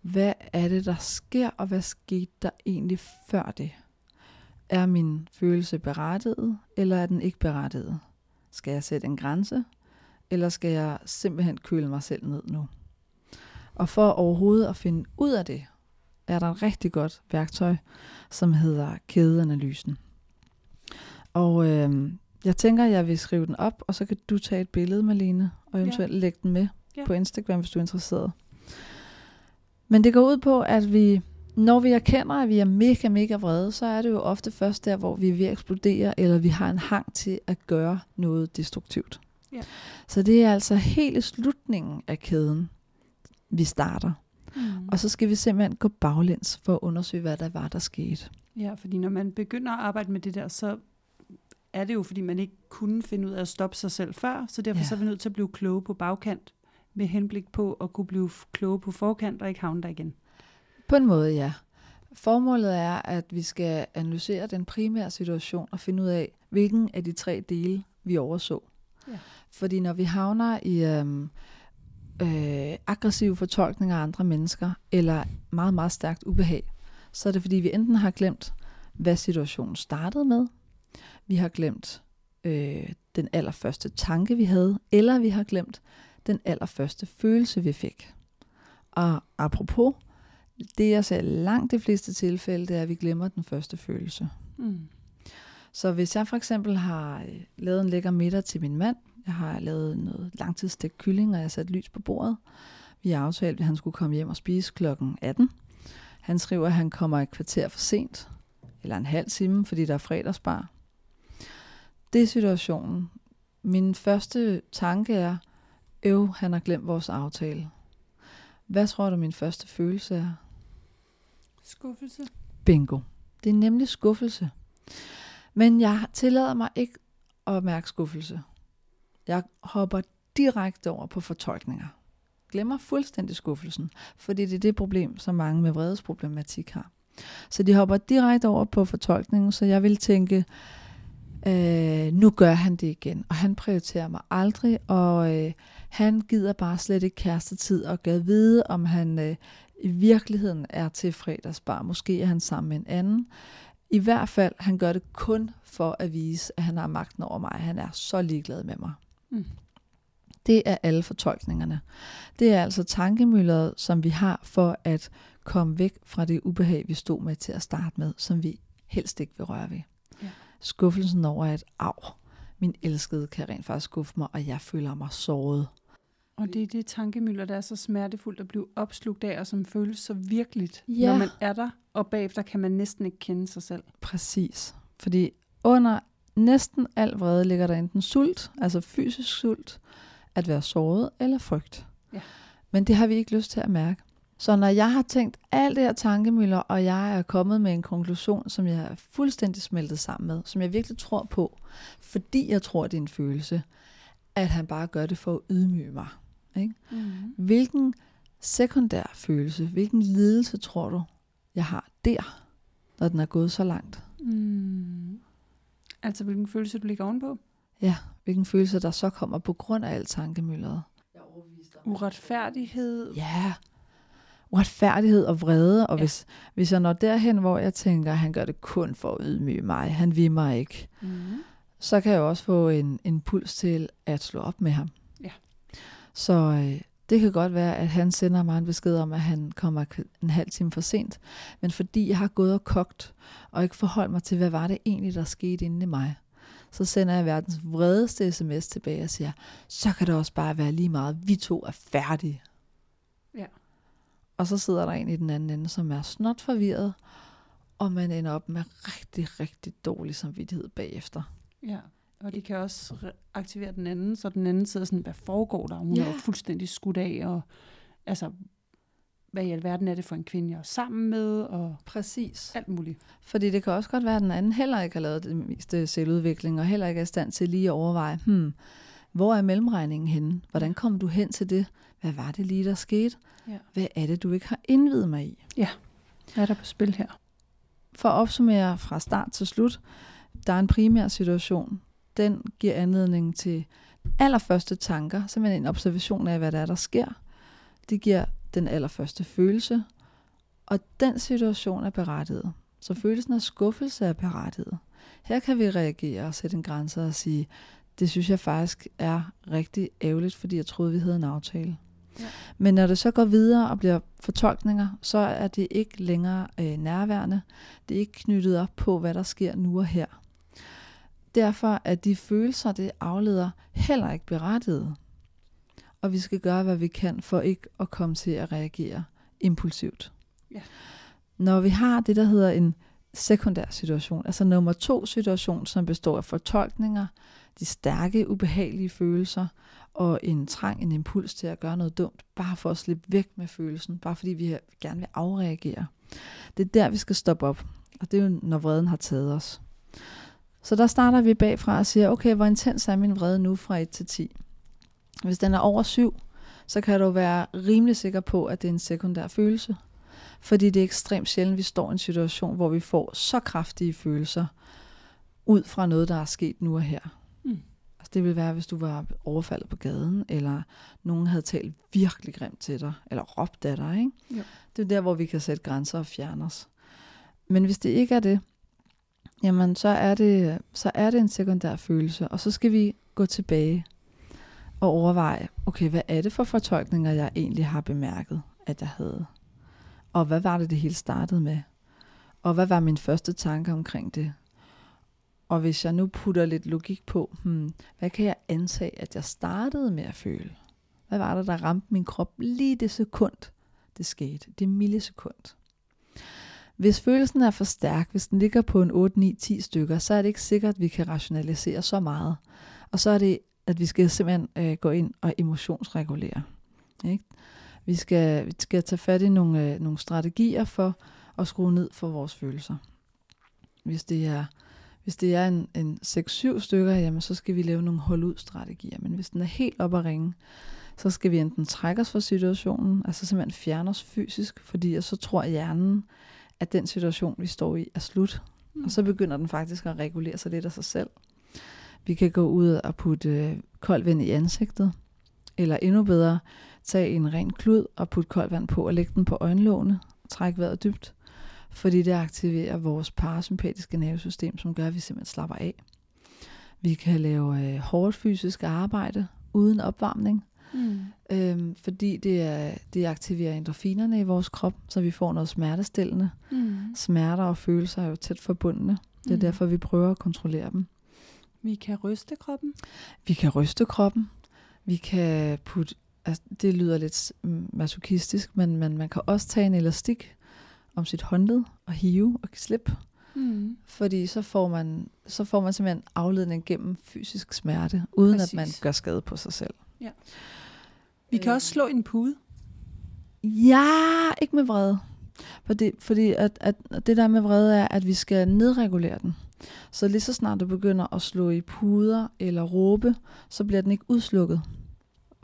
hvad er det, der sker, og hvad skete der egentlig før det? Er min følelse berettiget, eller er den ikke berettiget? Skal jeg sætte en grænse, eller skal jeg simpelthen køle mig selv ned nu? Og for overhovedet at finde ud af det, er der et rigtig godt værktøj, som hedder kædeanalysen. Og øh, jeg tænker, jeg vil skrive den op, og så kan du tage et billede, Malene, og eventuelt ja. lægge den med ja. på Instagram, hvis du er interesseret. Men det går ud på, at vi når vi erkender, at vi er mega, mega vrede, så er det jo ofte først der, hvor vi er ved at eksplodere, eller vi har en hang til at gøre noget destruktivt. Ja. Så det er altså helt i slutningen af kæden, vi starter. Mm. Og så skal vi simpelthen gå baglæns for at undersøge, hvad der var, der skete. Ja, fordi når man begynder at arbejde med det der, så er det jo, fordi man ikke kunne finde ud af at stoppe sig selv før, så derfor ja. så er vi nødt til at blive kloge på bagkant, med henblik på at kunne blive kloge på forkant og ikke havne der igen. På en måde, ja. Formålet er, at vi skal analysere den primære situation og finde ud af, hvilken af de tre dele vi overså. Ja. Fordi når vi havner i øhm, øh, aggressive fortolkninger af andre mennesker, eller meget, meget stærkt ubehag, så er det fordi, vi enten har glemt, hvad situationen startede med, vi har glemt øh, den allerførste tanke, vi havde, eller vi har glemt den allerførste følelse, vi fik. Og apropos, det jeg ser langt de fleste tilfælde, det er, at vi glemmer den første følelse. Mm. Så hvis jeg for eksempel har øh, lavet en lækker middag til min mand, jeg har lavet noget langtidsstegt kylling, og jeg har sat lys på bordet. Vi har aftalt, at han skulle komme hjem og spise klokken 18. Han skriver, at han kommer et kvarter for sent, eller en halv time, fordi der er fredagsbar. Det er situationen. Min første tanke er, øv, han har glemt vores aftale. Hvad tror du, min første følelse er? Skuffelse. Bingo. Det er nemlig skuffelse. Men jeg tillader mig ikke at mærke skuffelse. Jeg hopper direkte over på fortolkninger. Glemmer fuldstændig skuffelsen, fordi det er det problem, som mange med vredesproblematik har. Så de hopper direkte over på fortolkningen, så jeg vil tænke, øh, nu gør han det igen, og han prioriterer mig aldrig, og øh, han gider bare slet ikke kærestetid, og gad vide, om han øh, i virkeligheden er til fredagsbar. Måske er han sammen med en anden. I hvert fald, han gør det kun for at vise, at han har magten over mig. Han er så ligeglad med mig. Mm. Det er alle fortolkningerne. Det er altså tankemølleret, som vi har for at komme væk fra det ubehag, vi stod med til at starte med, som vi helst ikke vil røre ved. Skuffelsen over, at af, min elskede kan rent faktisk skuffe mig, og jeg føler mig såret. Og det er det tankemøller, der er så smertefuldt at blive opslugt af, og som føles så virkeligt, Ja. når man er der, og bagefter kan man næsten ikke kende sig selv. Præcis. Fordi under næsten al vrede ligger der enten sult, altså fysisk sult, at være såret eller frygt. Ja. Men det har vi ikke lyst til at mærke. Så når jeg har tænkt alt det her tankemøller, og jeg er kommet med en konklusion, som jeg er fuldstændig smeltet sammen med, som jeg virkelig tror på, fordi jeg tror, det er en følelse, at han bare gør det for at ydmyge mig. Ikke? Mm. Hvilken sekundær følelse, hvilken lidelse tror du, jeg har der, når den er gået så langt? Mm. Altså, hvilken følelse du ligger ovenpå? Ja, hvilken følelse der så kommer på grund af alt tankemølleret. Uretfærdighed. Ja, uretfærdighed og vrede, og Ja. hvis, hvis jeg når derhen, hvor jeg tænker, at han gør det kun for at ydmyge mig, han vil mig ikke, Mm. så kan jeg også få en impuls til at slå op med ham. Ja. Så øh, det kan godt være, at han sender mig en besked om, at han kommer en halv time for sent. Men fordi jeg har gået og kogt, og ikke forholdt mig til, hvad var det egentlig, der skete inde i mig, så sender jeg verdens vredeste sms tilbage og siger, så kan det også bare være lige meget, vi to er færdige. Og så sidder der en i den anden ende, som er snot forvirret, og man ender op med rigtig, rigtig dårlig samvittighed bagefter. Ja, og de kan også re- aktivere den anden, så den anden sidder sådan, hvad foregår der? Hun Ja. er jo fuldstændig skudt af, og altså, hvad i alverden er det for en kvinde, jeg er sammen med, og Præcis. alt muligt. Fordi det kan også godt være, at den anden heller ikke har lavet det meste selvudvikling, og heller ikke er i stand til lige at overveje, hmm, hvor er mellemregningen henne? Hvordan kom du hen til det? Hvad var det lige, der skete? Ja. Hvad er det, du ikke har indvidet mig i? Hvad er der på spil her? For at opsummere fra start til slut, der er en primær situation. Den giver anledning til allerførste tanker, simpelthen en observation af, hvad der er, der sker. Det giver den allerførste følelse, og den situation er berettiget. Så følelsen af skuffelse er berettiget. Her kan vi reagere og sætte en grænse og sige, det synes jeg faktisk er rigtig ærgerligt, fordi jeg troede, vi havde en aftale. Ja. Men når det så går videre og bliver fortolkninger, så er det ikke længere øh, nærværende. Det er ikke knyttet op på, hvad der sker nu og her. Derfor er de følelser, det afleder, heller ikke berettiget. Og vi skal gøre, hvad vi kan for ikke at komme til at reagere impulsivt. Ja. Når vi har det, der hedder en sekundær situation, altså nummer to situation, som består af fortolkninger, de stærke, ubehagelige følelser, og en trang, en impuls til at gøre noget dumt, bare for at slippe væk med følelsen, bare fordi vi gerne vil afreagere. Det er der, vi skal stoppe op, og det er jo, når vreden har taget os. Så der starter vi bagfra og siger, okay, hvor intens er min vrede nu fra 1 til 10? Hvis den er over 7, så kan du være rimelig sikker på, at det er en sekundær følelse. Fordi det er ekstremt sjældent, vi står i en situation, hvor vi får så kraftige følelser ud fra noget, der er sket nu og her. Det vil være, hvis du var overfaldet på gaden, eller nogen havde talt virkelig grimt til dig, eller råbt af dig. Ikke? Jo. Det er der, hvor vi kan sætte grænser og fjerne os. Men hvis det ikke er det, jamen så er det, så er det en sekundær følelse, og så skal vi gå tilbage og overveje, okay, hvad er det for fortolkninger, jeg egentlig har bemærket, at jeg havde? Og hvad var det, det hele startede med? Og hvad var min første tanke omkring det? Og hvis jeg nu putter lidt logik på, hmm, hvad kan jeg antage, at jeg startede med at føle? Hvad var det, der ramte min krop lige det sekund, det skete? Det millisekund. Hvis følelsen er for stærk, hvis den ligger på en 8, 9, 10 stykker, så er det ikke sikkert, at vi kan rationalisere så meget. Og så er det, at vi skal simpelthen øh, gå ind og emotionsregulere. Ikke? Vi, skal, vi skal tage fat i nogle, øh, nogle strategier for at skrue ned for vores følelser. Hvis det er, hvis det er en, en 6-7 stykker, jamen, så skal vi lave nogle hold-ud-strategier. Men hvis den er helt op at ringe, så skal vi enten trække os fra situationen, altså simpelthen fjerne os fysisk, fordi så tror hjernen, at den situation, vi står i, er slut. Mm. Og så begynder den faktisk at regulere sig lidt af sig selv. Vi kan gå ud og putte øh, koldt vand i ansigtet, eller endnu bedre, tage en ren klud og putte koldt vand på og lægge den på øjenlågene, trække vejret dybt, fordi det aktiverer vores parasympatiske nervesystem, som gør, at vi simpelthen slapper af. Vi kan lave øh, hårdt fysisk arbejde uden opvarmning, mm. øhm, fordi det, er, det aktiverer endorfinerne i vores krop, så vi får noget smertestillende. Mm. Smerter og følelser er jo tæt forbundne. Det er mm. derfor, vi prøver at kontrollere dem. Vi kan ryste kroppen. Vi kan ryste kroppen. Vi kan putte, altså det lyder lidt masochistisk, men, men man kan også tage en elastik om sit håndled og hive og give slip. Mm. Fordi så får, man, så får man simpelthen afledning gennem fysisk smerte, uden Præcis. at man gør skade på sig selv. Ja. Vi kan øh. også slå en pude. Ja, ikke med vrede. Fordi, fordi at, at det der med vrede er, at vi skal nedregulere den. Så lige så snart du begynder at slå i puder eller råbe, så bliver den ikke udslukket.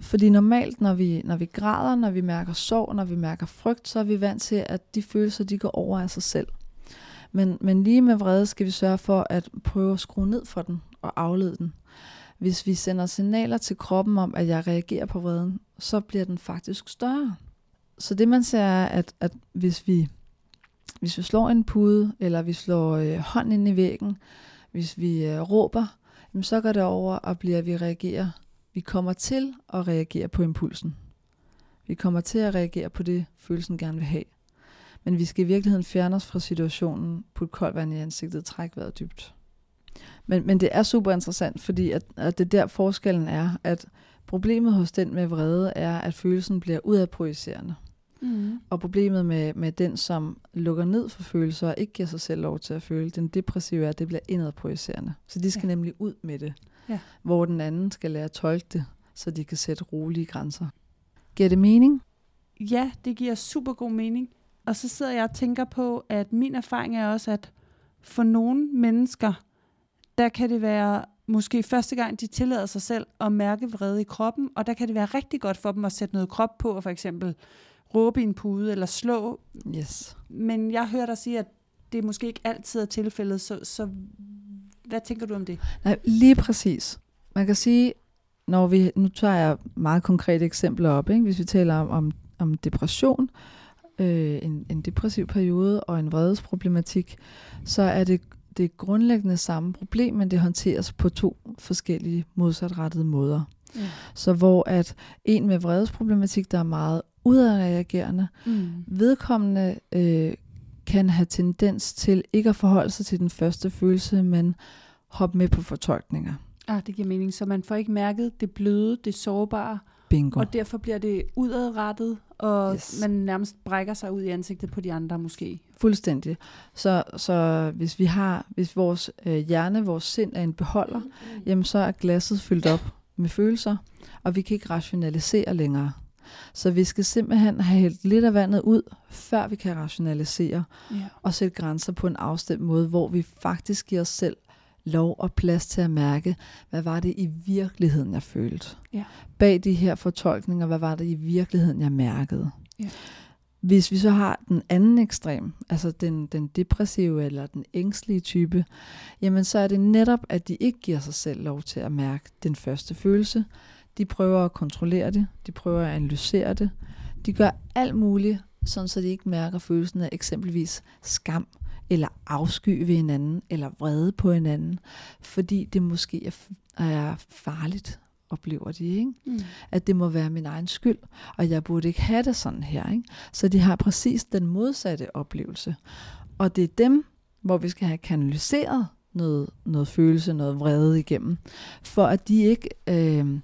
Fordi normalt, når vi, når vi græder, når vi mærker sorg, når vi mærker frygt, så er vi vant til, at de følelser, de går over af sig selv. Men, men lige med vrede skal vi sørge for at prøve at skrue ned for den og aflede den. Hvis vi sender signaler til kroppen om, at jeg reagerer på vreden, så bliver den faktisk større. Så det man ser er, at, at hvis, vi, hvis vi slår en pude, eller vi slår øh, hånden ind i væggen, hvis vi øh, råber, jamen så går det over og bliver, at vi reagerer. Vi kommer til at reagere på impulsen. Vi kommer til at reagere på det, følelsen gerne vil have. Men vi skal i virkeligheden fjerne os fra situationen, putte koldt vand i ansigtet, trække vejret dybt. Men, men det er super interessant, fordi at, at det der forskellen er, at problemet hos den med vrede er, at følelsen bliver udadprojicerende. Mm. Og problemet med, med den, som lukker ned for følelser og ikke giver sig selv lov til at føle, den depressive er, at det bliver indadprojicerende. Så de skal ja. nemlig ud med det. Ja. Hvor den anden skal lære at tolke det, så de kan sætte rolige grænser. Giver det mening? Ja, det giver super god mening. Og så sidder jeg og tænker på, at min erfaring er også, at for nogle mennesker, der kan det være måske første gang, de tillader sig selv at mærke vrede i kroppen, og der kan det være rigtig godt for dem at sætte noget krop på, og for eksempel råbe i en pude eller slå. Yes. Men jeg hører dig sige, at det måske ikke altid er tilfældet, så, så hvad tænker du om det? Nej, lige præcis. Man kan sige, når vi, nu tager jeg meget konkrete eksempler op, ikke? hvis vi taler om, om, om depression, øh, en, en depressiv periode og en vredesproblematik, så er det det er grundlæggende samme problem, men det håndteres på to forskellige modsatrettede måder. Ja. Så hvor at en med vredesproblematik, der er meget udadreagerende, mm. vedkommende øh, kan have tendens til ikke at forholde sig til den første følelse, men hoppe med på fortolkninger. Ah, det giver mening. Så man får ikke mærket det bløde, det sårbare, Bingo. og derfor bliver det udadrettet, og yes. man nærmest brækker sig ud i ansigtet på de andre måske. Fuldstændig. Så, så hvis vi har, hvis vores øh, hjerne, vores sind er en beholder, mm. jamen så er glasset fyldt op med følelser, og vi kan ikke rationalisere længere. Så vi skal simpelthen have hældt lidt af vandet ud, før vi kan rationalisere ja. og sætte grænser på en afstemt måde, hvor vi faktisk giver os selv lov og plads til at mærke, hvad var det i virkeligheden, jeg følte. Ja. Bag de her fortolkninger, hvad var det i virkeligheden, jeg mærkede. Ja. Hvis vi så har den anden ekstrem, altså den, den depressive eller den ængstlige type, jamen så er det netop, at de ikke giver sig selv lov til at mærke den første følelse. De prøver at kontrollere det, de prøver at analysere det, de gør alt muligt, sådan så de ikke mærker følelsen af eksempelvis skam, eller afsky ved hinanden, eller vrede på hinanden, fordi det måske er, er farligt, oplever de, ikke? Mm. at det må være min egen skyld, og jeg burde ikke have det sådan her. Ikke? Så de har præcis den modsatte oplevelse. Og det er dem, hvor vi skal have kanaliseret noget, noget følelse, noget vrede igennem, for at de ikke... Øh,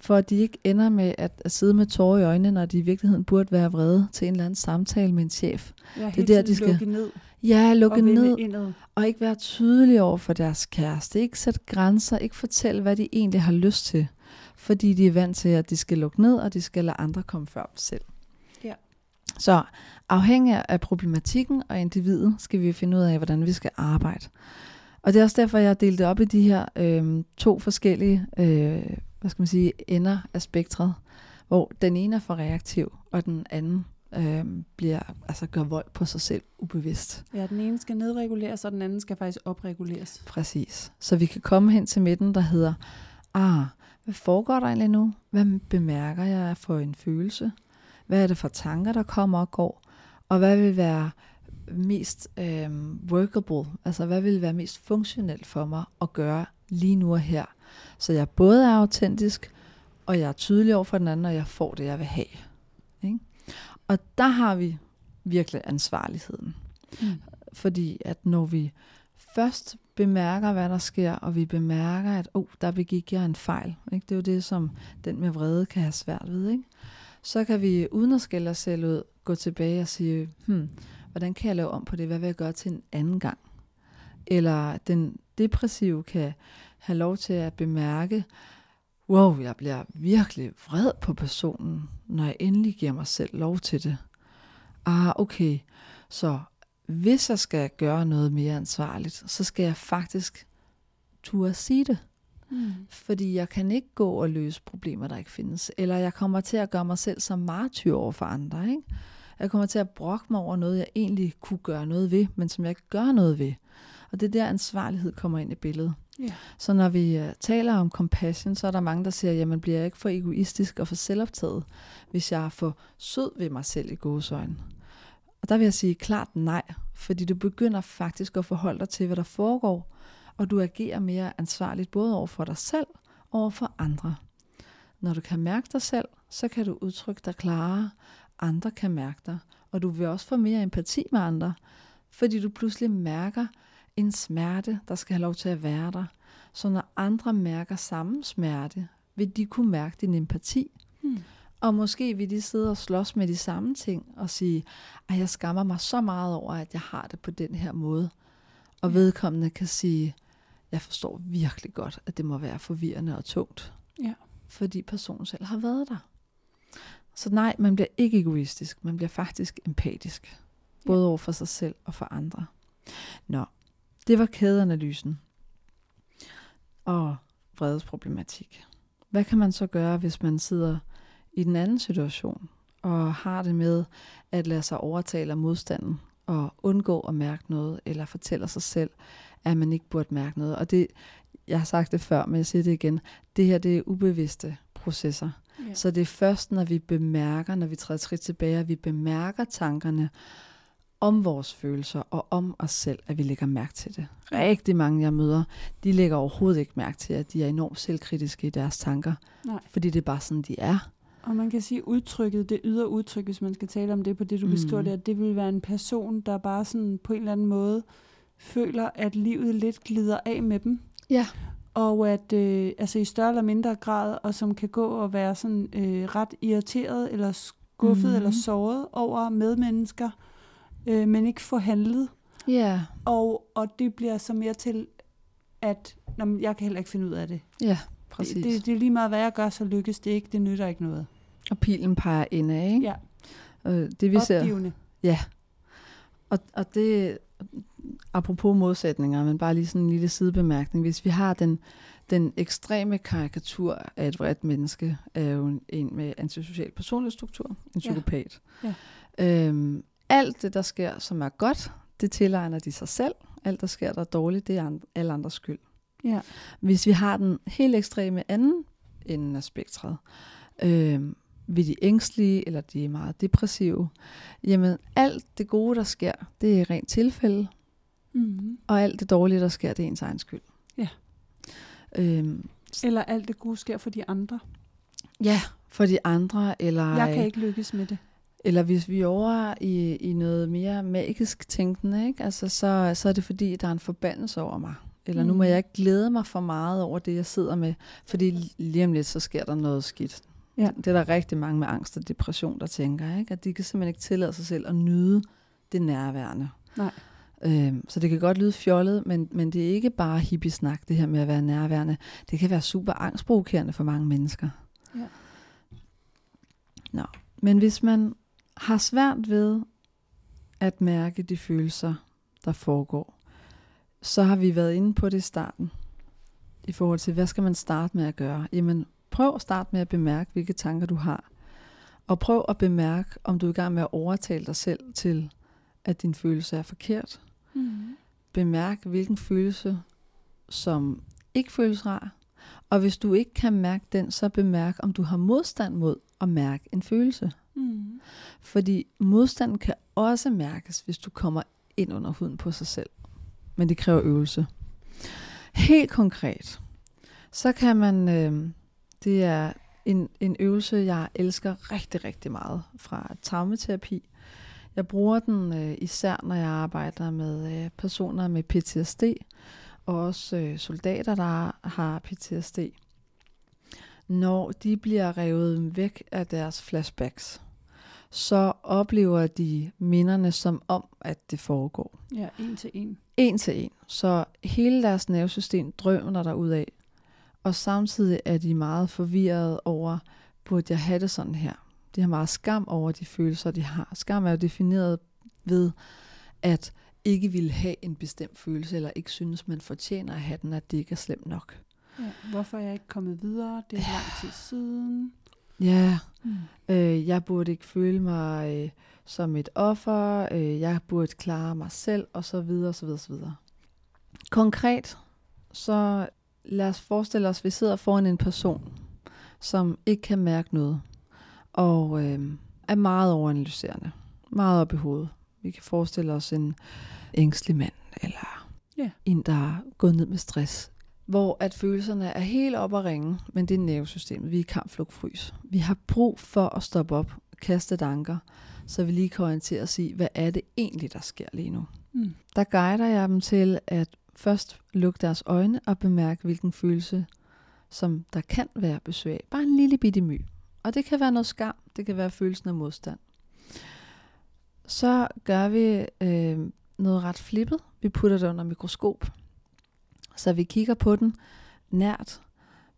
for at de ikke ender med at, at sidde med tårer i øjnene, når de i virkeligheden burde være vrede til en eller anden samtale med en chef. Ja, Det er der, de skal- lukke ned Ja, lukke og ned, indad. og ikke være tydelige over for deres kæreste. Ikke sætte grænser, ikke fortælle, hvad de egentlig har lyst til. Fordi de er vant til, at de skal lukke ned, og de skal lade andre komme før dem selv. Ja. Så afhængig af problematikken og individet, skal vi finde ud af, hvordan vi skal arbejde. Og det er også derfor, jeg har delt det op i de her øh, to forskellige øh, hvad skal man sige, ender af spektret, hvor den ene er for reaktiv, og den anden øh, bliver, altså gør vold på sig selv ubevidst. Ja, den ene skal nedreguleres, og den anden skal faktisk opreguleres. Præcis. Så vi kan komme hen til midten, der hedder, ah, hvad foregår der egentlig nu? Hvad bemærker jeg for en følelse? Hvad er det for tanker, der kommer og går? Og hvad vil være mest øh, workable? Altså, hvad vil være mest funktionelt for mig at gøre lige nu og her? Så jeg både er autentisk, og jeg er tydelig over for den anden, og jeg får det, jeg vil have. Ikke? Og der har vi virkelig ansvarligheden. Mm. Fordi at når vi først bemærker, hvad der sker, og vi bemærker, at oh, der begik jeg en fejl. Ikke? Det er jo det, som den med vrede kan have svært ved. Ikke? Så kan vi, uden at skælde os selv ud, gå tilbage og sige, hmm, hvordan kan jeg lave om på det? Hvad vil jeg gøre til en anden gang? Eller den depressive kan have lov til at bemærke, wow, jeg bliver virkelig vred på personen, når jeg endelig giver mig selv lov til det. Ah, okay, så hvis jeg skal gøre noget mere ansvarligt, så skal jeg faktisk turde sige det. Mm. Fordi jeg kan ikke gå og løse problemer, der ikke findes. Eller jeg kommer til at gøre mig selv som martyr over for andre. Ikke? Jeg kommer til at brokke mig over noget, jeg egentlig kunne gøre noget ved, men som jeg ikke gør noget ved. Og det er der ansvarlighed kommer ind i billedet. Ja. Så når vi uh, taler om compassion, så er der mange, der siger, jamen bliver jeg ikke for egoistisk og for selvoptaget, hvis jeg er for sød ved mig selv i gåsøjne. Og der vil jeg sige klart nej, fordi du begynder faktisk at forholde dig til, hvad der foregår, og du agerer mere ansvarligt både over for dig selv og over for andre. Når du kan mærke dig selv, så kan du udtrykke dig klarere, andre kan mærke dig, og du vil også få mere empati med andre, fordi du pludselig mærker en smerte, der skal have lov til at være der. Så når andre mærker samme smerte, vil de kunne mærke din empati, Hmm. og måske vil de sidde og slås med de samme ting og sige, at jeg skammer mig så meget over, at jeg har det på den her måde. Og Ja. vedkommende kan sige, jeg forstår virkelig godt, at det må være forvirrende og tungt. Ja. Fordi personen selv har været der. Så nej, man bliver ikke egoistisk, man bliver faktisk empatisk. Både over for sig selv og for andre. Nå, det var kædeanalysen. Og vredesproblematik. Hvad kan man så gøre, hvis man sidder i den anden situation, og har det med at lade sig overtale af modstanden, og undgå at mærke noget, eller fortæller sig selv, at man ikke burde mærke noget. Og det, jeg har sagt det før, men jeg siger det igen, det her det er ubevidste processer. Ja. Så det er først, når vi bemærker, når vi træder skridt tilbage, at vi bemærker tankerne om vores følelser og om os selv, at vi lægger mærke til det. Rigtig mange, jeg møder, de lægger overhovedet ikke mærke til, at de er enormt selvkritiske i deres tanker. Nej. Fordi det er bare sådan, de er. Og man kan sige udtrykket, det ydre udtryk, hvis man skal tale om det på det, du Mm. beskriver der, det vil være en person, der bare sådan på en eller anden måde føler, at livet lidt glider af med dem. Ja. Og at øh, altså i større eller mindre grad, og som kan gå og være sådan øh, ret irriteret eller skuffet mm. eller såret over medmennesker, øh, men ikke få handlet. Ja, Og, og det bliver så mere til, at nå, men jeg kan heller ikke finde ud af det. ja, præcis. Det, det, det er lige meget, hvad jeg gør, så lykkes det ikke. Det nytter ikke noget. Og pilen peger indad, ikke? Ja. Øh, det vi ser. Opgivende. Og, og det, apropos modsætninger, men bare lige sådan en lille sidebemærkning. Hvis vi har den, den ekstreme karikatur af et vredt menneske, er jo en, en med antisocial personlighedsstruktur, en Ja. psykopat. Ja. Øhm, alt det, der sker, som er godt, det tilegner de sig selv. Alt, der sker, der er dårligt, det er alle andres skyld. Ja. Hvis vi har den helt ekstreme anden ende af spektret, øh, vi er de ængstlige, eller de er meget depressive, jamen alt det gode, der sker, det er rent tilfælde. Mm-hmm. og alt det dårlige, der sker, det er ens egen skyld. Ja. Øhm, Eller alt det gode sker for de andre. ja, for de andre, eller, Jeg kan ikke lykkes med det. Eller hvis vi er over i, i noget mere magisk tænkende, ikke? Altså, så, så er det fordi, der er en forbandelse over mig. Eller nu må Mm. jeg ikke glæde mig for meget over det, jeg sidder med, fordi lige om lidt, så sker der noget skidt. Ja. Det er der rigtig mange med angst og depression, der tænker, ikke? at de kan simpelthen ikke tillade sig selv at nyde det nærværende. Nej. Øhm, så det kan godt lyde fjollet, men, men det er ikke bare hippiesnak, det her med at være nærværende. Det kan være super angstprovokerende for mange mennesker. Ja. Nå. Men hvis man har svært ved at mærke de følelser, der foregår, så har vi været inde på det i starten. I forhold til, hvad skal man starte med at gøre? Jamen, prøv at starte med at bemærke, hvilke tanker du har. Og prøv at bemærke, om du er i gang med at overtale dig selv til, at din følelse er forkert. Mm-hmm. Bemærk, hvilken følelse, som ikke føles rar. Og hvis du ikke kan mærke den, så bemærk, om du har modstand mod at mærke en følelse. Mm. Fordi modstanden kan også mærkes, hvis du kommer ind under huden på sig selv. Men det kræver øvelse. Helt konkret, så kan man, øh, det er en, en øvelse, jeg elsker rigtig, rigtig meget fra traumaterapi. Jeg bruger den øh, især, når jeg arbejder med øh, personer med PTSD, og også øh, soldater, der har PTSD. Når de bliver revet væk af deres flashbacks, så oplever de minderne som om, at det foregår. Ja, en til en. En til en. Så hele deres nervesystem drømmer der ud af. Og samtidig er de meget forvirrede over, burde jeg have det sådan her? De har meget skam over de følelser, de har. Skam er jo defineret ved, at ikke ville have en bestemt følelse, eller ikke synes, man fortjener at have den, at det ikke er slemt nok. Ja. Hvorfor er jeg ikke kommet videre? Det er lang tid siden. Ja, Mm. Øh, jeg burde ikke føle mig øh, som et offer, øh, jeg burde klare mig selv, og så videre, så videre, så videre. Konkret, så lad os forestille os, at vi sidder foran en person, som ikke kan mærke noget, og øh, er meget overanalyserende, meget op i hovedet. Vi kan forestille os en ængstelig mand, eller Ja. en, der er gået ned med stress, hvor at følelserne er helt op at ringe, men det er nervesystemet. Vi er i kamp, flugt, frys. Vi har brug for at stoppe op, kaste et anker, så vi lige kan orientere os i, hvad er det egentlig, der sker lige nu. Mm. Der guider jeg dem til at først lukke deres øjne og bemærke, hvilken følelse, som der kan være besøg af. Bare en lille bitte my. Og det kan være noget skam, det kan være følelsen af modstand. Så gør vi øh, noget ret flippet. Vi putter det under mikroskop. Så vi kigger på den nært.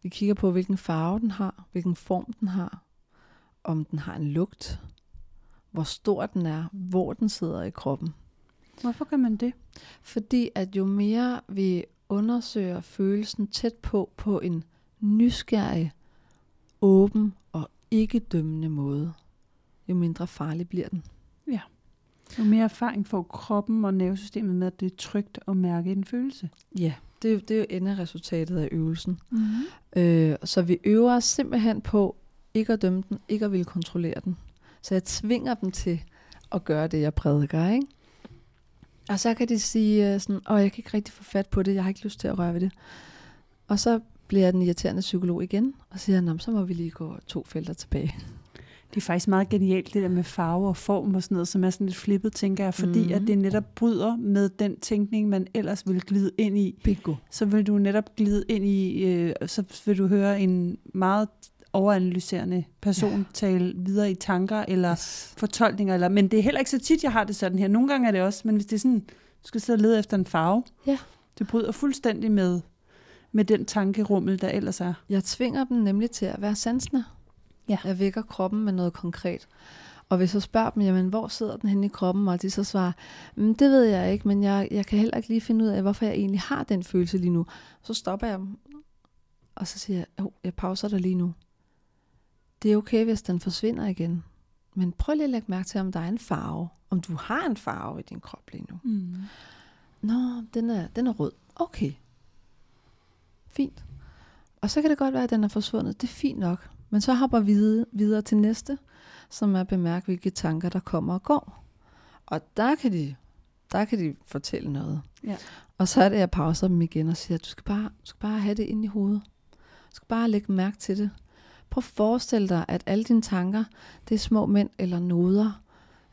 Vi kigger på, hvilken farve den har, hvilken form den har, om den har en lugt, hvor stor den er, hvor den sidder i kroppen. Hvorfor kan man det? Fordi at jo mere vi undersøger følelsen tæt på på en nysgerrig, åben og ikke dømmende måde, jo mindre farlig bliver den. Jo mere erfaring får kroppen og nervesystemet med, at det er trygt at mærke en følelse. Ja, det, er jo- det er jo enderesultatet af øvelsen. Mm-hmm. Øh, så vi øver os simpelthen på ikke at dømme den, ikke at ville kontrollere den. Så jeg tvinger dem til at gøre det, jeg prædiker. Ikke? Og så kan de sige øh, sådan, åh, jeg kan ikke rigtig få fat på det, jeg har ikke lyst til at røre ved det. Og så bliver den irriterende psykolog igen, og siger, "Nå, så må vi lige gå to felter tilbage. Det er faktisk meget genialt, det der med farve og form og sådan noget, som er sådan lidt flippet, tænker jeg, fordi Mhm. mm. at det netop bryder med den tænkning, man ellers ville glide ind i. Bingo. Så vil du netop glide ind i, øh, så vil du høre en meget overanalyserende person ja. tale videre i tanker eller Yes. fortolkninger. Eller, men det er heller ikke så tit, jeg har det sådan her. Nogle gange er det også, men hvis det er sådan, du skal sidde og lede efter en farve, Ja. det bryder fuldstændig med, med den tankerummel, der ellers er. Jeg tvinger dem nemlig til at være sansende. Ja. Jeg vækker kroppen med noget konkret. Og hvis jeg spørger dem, jamen, hvor sidder den henne i kroppen, og de så svarer, mm, det ved jeg ikke, men jeg, jeg kan heller ikke lige finde ud af, hvorfor jeg egentlig har den følelse lige nu. Så stopper jeg dem, og så siger jeg, oh, jeg pauser dig lige nu. Det er okay, hvis den forsvinder igen. Men prøv lige at lægge mærke til, om der er en farve. Om du har en farve i din krop lige nu. Mm. Nå, den er, den er rød. Okay. Fint. Og så kan det godt være, at den er forsvundet. Det er fint nok. Men så hopper vi videre, til næste, som er at bemærke, hvilke tanker, der kommer og går. Og der kan de, der kan de fortælle noget. Ja. Og så er det, jeg pauser dem igen og siger, du skal bare, du skal bare have det ind i hovedet. Du skal bare lægge mærke til det. Prøv at forestille dig, at alle dine tanker, det er små mænd eller noder,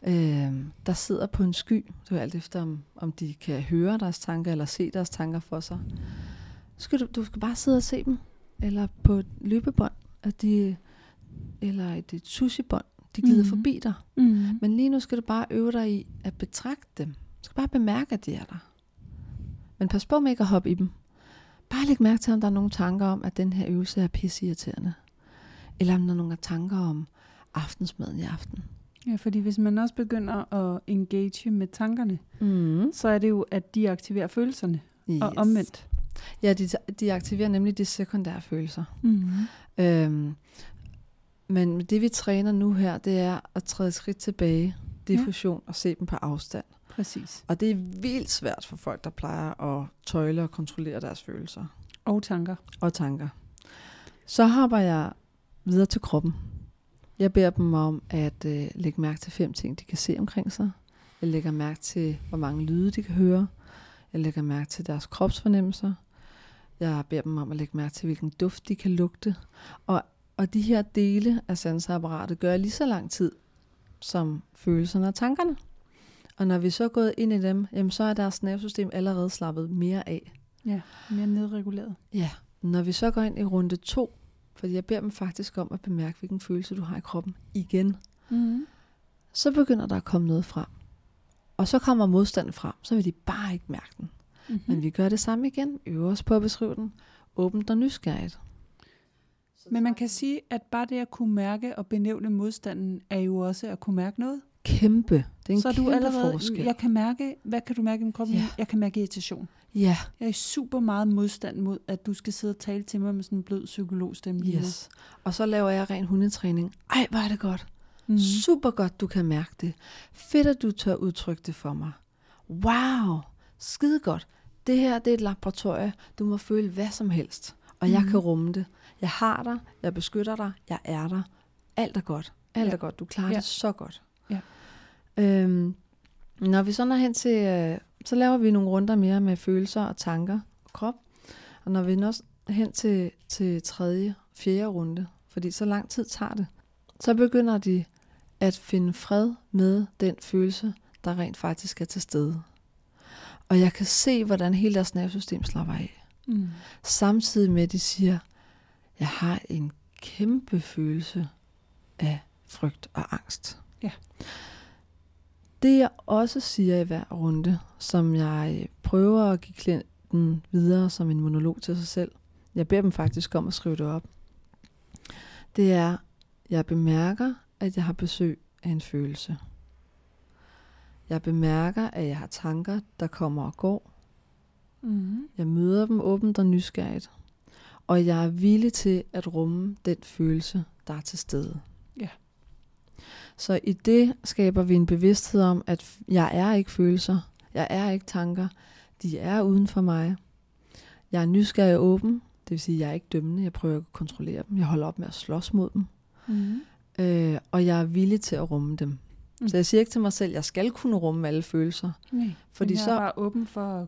øh, der sidder på en sky. Det er alt efter, om, om de kan høre deres tanker eller se deres tanker for sig. Skal du, du skal bare sidde og se dem. Eller på et løbebånd, at de, eller et, sushi-bånd, de glider mm. forbi dig. Mm. Men lige nu skal du bare øve dig i at betragte dem. Du skal bare bemærke, at de er der. Men pas på med ikke at hoppe i dem. Bare læg mærke til, om der er nogle tanker om, at den her øvelse er pisseirriterende. Eller om der er nogle tanker om aftensmaden i aften. Ja, fordi hvis man også begynder at engage med tankerne, Mm. så er det jo, at de aktiverer følelserne, yes. og omvendt. Ja, de, de aktiverer nemlig de sekundære følelser. Mm. Øhm, men det vi træner nu her, det er at træde skridt tilbage, diffusion og se dem på afstand. Præcis. Og det er vildt svært for folk, der plejer at tøjle og kontrollere deres følelser Og tanker. og tanker. Så hopper jeg videre til kroppen. Jeg beder dem om at øh, lægge mærke til fem ting, de kan se omkring sig. Jeg lægger mærke til, hvor mange lyde de kan høre. Jeg lægger mærke til deres kropsfornemmelser. Jeg beder dem om at lægge mærke til, hvilken duft de kan lugte. Og, og de her dele af sanseapparatet gør jeg lige så lang tid, som følelserne og tankerne. Og når vi så er gået ind i dem, jamen så er deres nervesystem allerede slappet mere af. Ja, mere nedreguleret. Ja, når vi så går ind i runde to, fordi jeg beder dem faktisk om at bemærke, hvilken følelse du har i kroppen igen, Mm. så begynder der at komme noget frem. Og så kommer modstanden frem, så vil de bare ikke mærke den. Mm-hmm. Men vi gør det samme igen, øver os på at beskrive den, åbent og nysgerrigt. Men man kan sige, at bare det at kunne mærke og benævne modstanden, er jo også at kunne mærke noget. Kæmpe. Det er en så er kæmpe du allerede, forskel. jeg kan mærke, hvad kan du mærke i din krop? Ja. Jeg kan mærke irritation. Ja, Jeg er super meget modstand mod, at du skal sidde og tale til mig med sådan en blød psykologstemme. yes. Og så laver jeg ren hundetræning. Ej, hvor er det godt. Mm. Super godt, du kan mærke det. Fedt, at du tør udtrykke det for mig. Wow, skide godt. Det her, det er et laboratorie. Du må føle hvad som helst. Og jeg Mhm. kan rumme det. Jeg har dig, jeg beskytter dig, jeg er der. Alt er godt. Alt Ja. er godt. Du klarer Ja. det så godt. Ja. Øhm, når vi så når hen til, øh, så laver vi nogle runder mere med følelser og tanker og krop. Og når vi når hen til, til tredje, fjerde runde, fordi så lang tid tager det, så begynder de at finde fred med den følelse, der rent faktisk er til stede. Og jeg kan se, hvordan hele deres nervesystem slapper af. Mm. Samtidig med, at de siger, jeg har en kæmpe følelse af frygt og angst. Ja. Det jeg også siger i hver runde, som jeg prøver at give klienten videre som en monolog til sig selv, jeg beder dem faktisk om at skrive det op, det er, jeg bemærker, at jeg har besøg af en følelse. Jeg bemærker, at jeg har tanker, der kommer og går. Mm. Jeg møder dem åbent og nysgerrigt. Og jeg er villig til at rumme den følelse, der er til stede. Ja. Så i det skaber vi en bevidsthed om, at jeg er ikke følelser. Jeg er ikke tanker. De er uden for mig. Jeg er nysgerrig og åben. Det vil sige, at jeg er ikke dømmende. Jeg prøver at kontrollere dem. Jeg holder op med at slås mod dem. Mm. Øh, og jeg er villig til at rumme dem. Mm. Så jeg siger ikke til mig selv, at jeg skal kunne rumme alle følelser. Nej, Fordi jeg så- er bare åben for at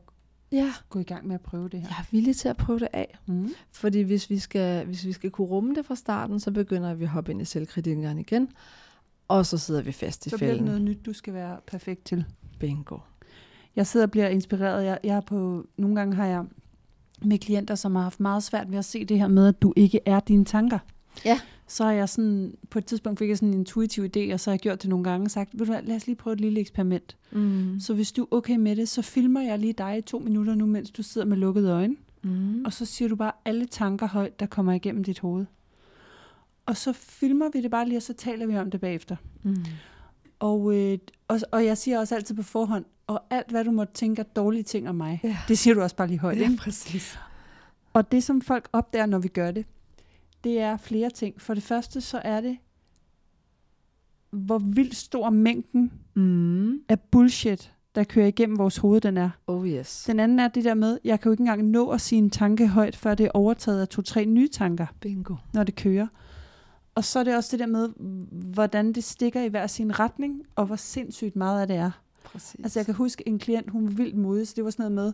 Ja, gå i gang med at prøve det her. jeg er villig til at prøve det af. Mm. Fordi hvis vi, skal, hvis vi skal kunne rumme det fra starten, så begynder vi at hoppe ind i selvkritikken igen, og så sidder vi fast i Så bliver det fælden. noget nyt, du skal være perfekt til. Bingo. Jeg sidder og bliver inspireret. Jeg, jeg er på, nogle gange har jeg med klienter, som har haft meget svært ved at se det her med, at du ikke er dine tanker. Ja. Så har jeg sådan, på et tidspunkt fik jeg sådan en intuitiv idé, og så har jeg gjort det nogle gange og sagt, ved du hvad, lad os lige prøve et lille eksperiment. Mm. Så hvis du er okay med det, så filmer jeg lige dig i to minutter nu, mens du sidder med lukkede øjne. Mm. Og så siger du bare alle tanker højt, der kommer igennem dit hoved. Og så filmer vi det bare lige, og så taler vi om det bagefter. Mm. Og, øh, og, og jeg siger også altid på forhånd, og alt hvad du måtte tænke af dårlige ting om mig, Ja. det siger du også bare lige højt. Ja, præcis. Og det som folk opdager, når vi gør det, det er flere ting. For det første så er det, hvor vildt stor mængden Mm. af bullshit, der kører igennem vores hoved, den er. Oh yes. Den anden er det der med, jeg kan jo ikke engang nå at sige en tanke højt, før det er overtaget af to-tre nye tanker. Bingo. når det kører. Og så er det også det der med, hvordan det stikker i hver sin retning, og hvor sindssygt meget af det er. Præcis. Altså jeg kan huske en klient, hun var vildt modig, så det var sådan noget med,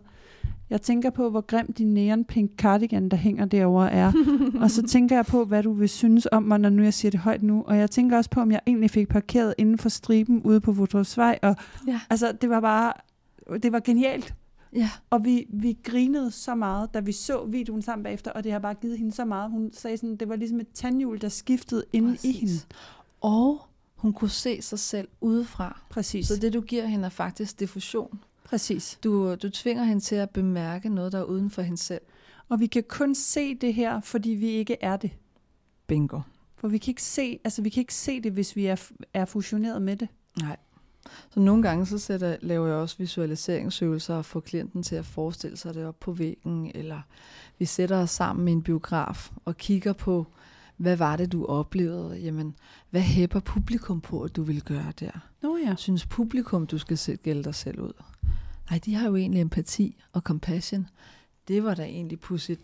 jeg tænker på, hvor grim din neon pink cardigan, der hænger derovre er. og så tænker jeg på, hvad du vil synes om mig, når nu jeg siger det højt nu. Og jeg tænker også på, om jeg egentlig fik parkeret inden for striben ude på Vudrupsvej. Og ja. altså, det var bare, det var genialt. ja. Og vi, vi grinede så meget, da vi så videoen sammen bagefter, og det har bare givet hende så meget. Hun sagde sådan, det var ligesom et tandhjul, der skiftede inde i hende. Og hun kunne se sig selv udefra. Præcis. Så det, du giver hende, er faktisk diffusion. Præcis. Du, du tvinger hende til at bemærke noget, der er uden for hende selv. Og vi kan kun se det her, fordi vi ikke er det. Bingo. For vi kan ikke se, altså vi kan ikke se det, hvis vi er, er fusioneret med det. Nej. Så nogle gange så sætter, laver jeg også visualiseringsøvelser og får klienten til at forestille sig det op på væggen, eller vi sætter os sammen i en biograf og kigger på, hvad var det, du oplevede? Jamen, hvad hæpper publikum på, at du vil gøre der? Nå ja. Synes publikum, du skal gælde dig selv ud? Nej, de har jo egentlig empati og compassion. Det var da egentlig pudsigt.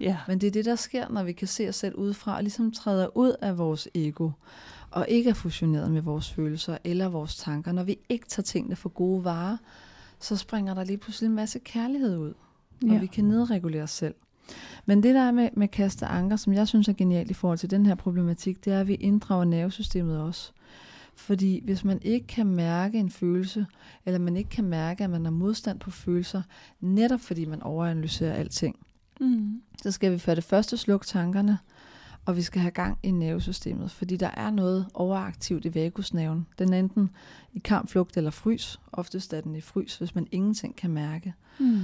Ja. Men det er det, der sker, når vi kan se os selv udefra, og ligesom træder ud af vores ego, og ikke er fusioneret med vores følelser eller vores tanker. Når vi ikke tager tingene for gode varer, så springer der lige pludselig en masse kærlighed ud, og ja. vi kan nedregulere os selv. Men det der er med, med kaste anker, som jeg synes er genialt i forhold til den her problematik, det er, at vi inddrager nervesystemet også. Fordi hvis man ikke kan mærke en følelse, eller man ikke kan mærke, at man har modstand på følelser, netop fordi man overanalyserer alting, Mm. så skal vi for det første slukke tankerne, og vi skal have gang i nervesystemet, fordi der er noget overaktivt i vagusnerven. Den er enten i kamp, flugt eller frys. Oftest er den i frys, hvis man ingenting kan mærke. Mm.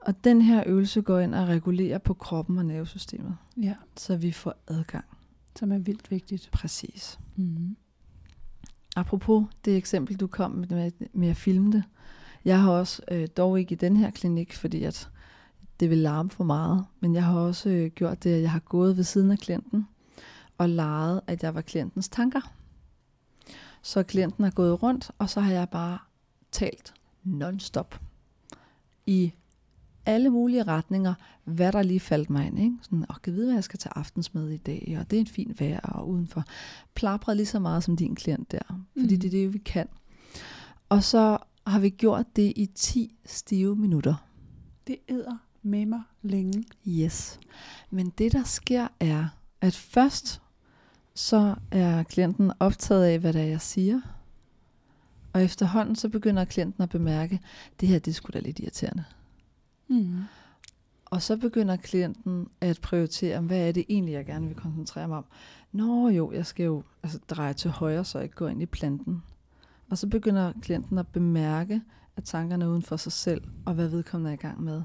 Og den her øvelse går ind og regulerer på kroppen og nervesystemet, Ja, så vi får adgang. som er vildt vigtigt. Præcis. Mm. Apropos det eksempel, du kom med, med, med at filme det. Jeg har også, øh, dog ikke i den her klinik, fordi at det vil larme for meget, men jeg har også øh, gjort det, at jeg har gået ved siden af klienten og leget, at jeg var klientens tanker. Så klienten har gået rundt, og så har jeg bare talt non-stop i alle mulige retninger, hvad der lige faldt mig ind. Ikke? Sådan, og kan vide, hvad jeg skal tage aftensmad i dag, og det er en fin vejr, og udenfor. Plapret lige så meget som din klient der, fordi Mm. det er det, vi kan. Og så har vi gjort det i 10 stive minutter. Det æder med mig længe. Yes. Men det, der sker, er, at først så er klienten optaget af, hvad det er, jeg siger. Og efterhånden så begynder klienten at bemærke, det her det er sgu da lidt irriterende. Mm. Og så begynder klienten at prioritere, hvad er det egentlig, jeg gerne vil koncentrere mig om. Nå jo, jeg skal jo altså, dreje til højre, så jeg ikke går ind i planten. Og så begynder klienten at bemærke, at tankerne er uden for sig selv, og hvad vedkommende er i gang med.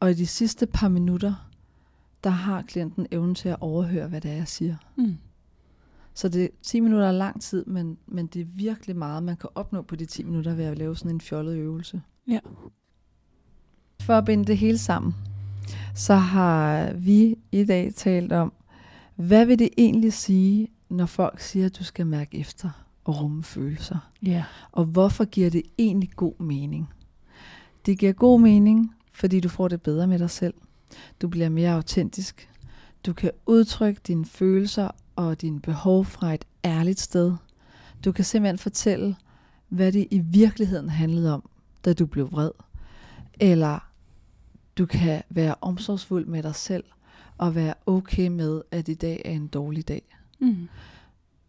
Og i de sidste par minutter, der har klienten evnen til at overhøre, hvad det er, jeg siger. Mm. Så det 10 minutter er lang tid, men, men det er virkelig meget, man kan opnå på de 10 minutter ved at lave sådan en fjollet øvelse. Ja. For at binde det hele sammen, så har vi i dag talt om, hvad vil det egentlig sige, når folk siger, at du skal mærke efter og rumme følelser? Ja. Og hvorfor giver det egentlig god mening? Det giver god mening, fordi du får det bedre med dig selv. Du bliver mere autentisk. Du kan udtrykke dine følelser og dine behov fra et ærligt sted. Du kan simpelthen fortælle, hvad det i virkeligheden handlede om, da du blev vred. Eller du kan være omsorgsfuld med dig selv og være okay med, at i dag er en dårlig dag. Mm.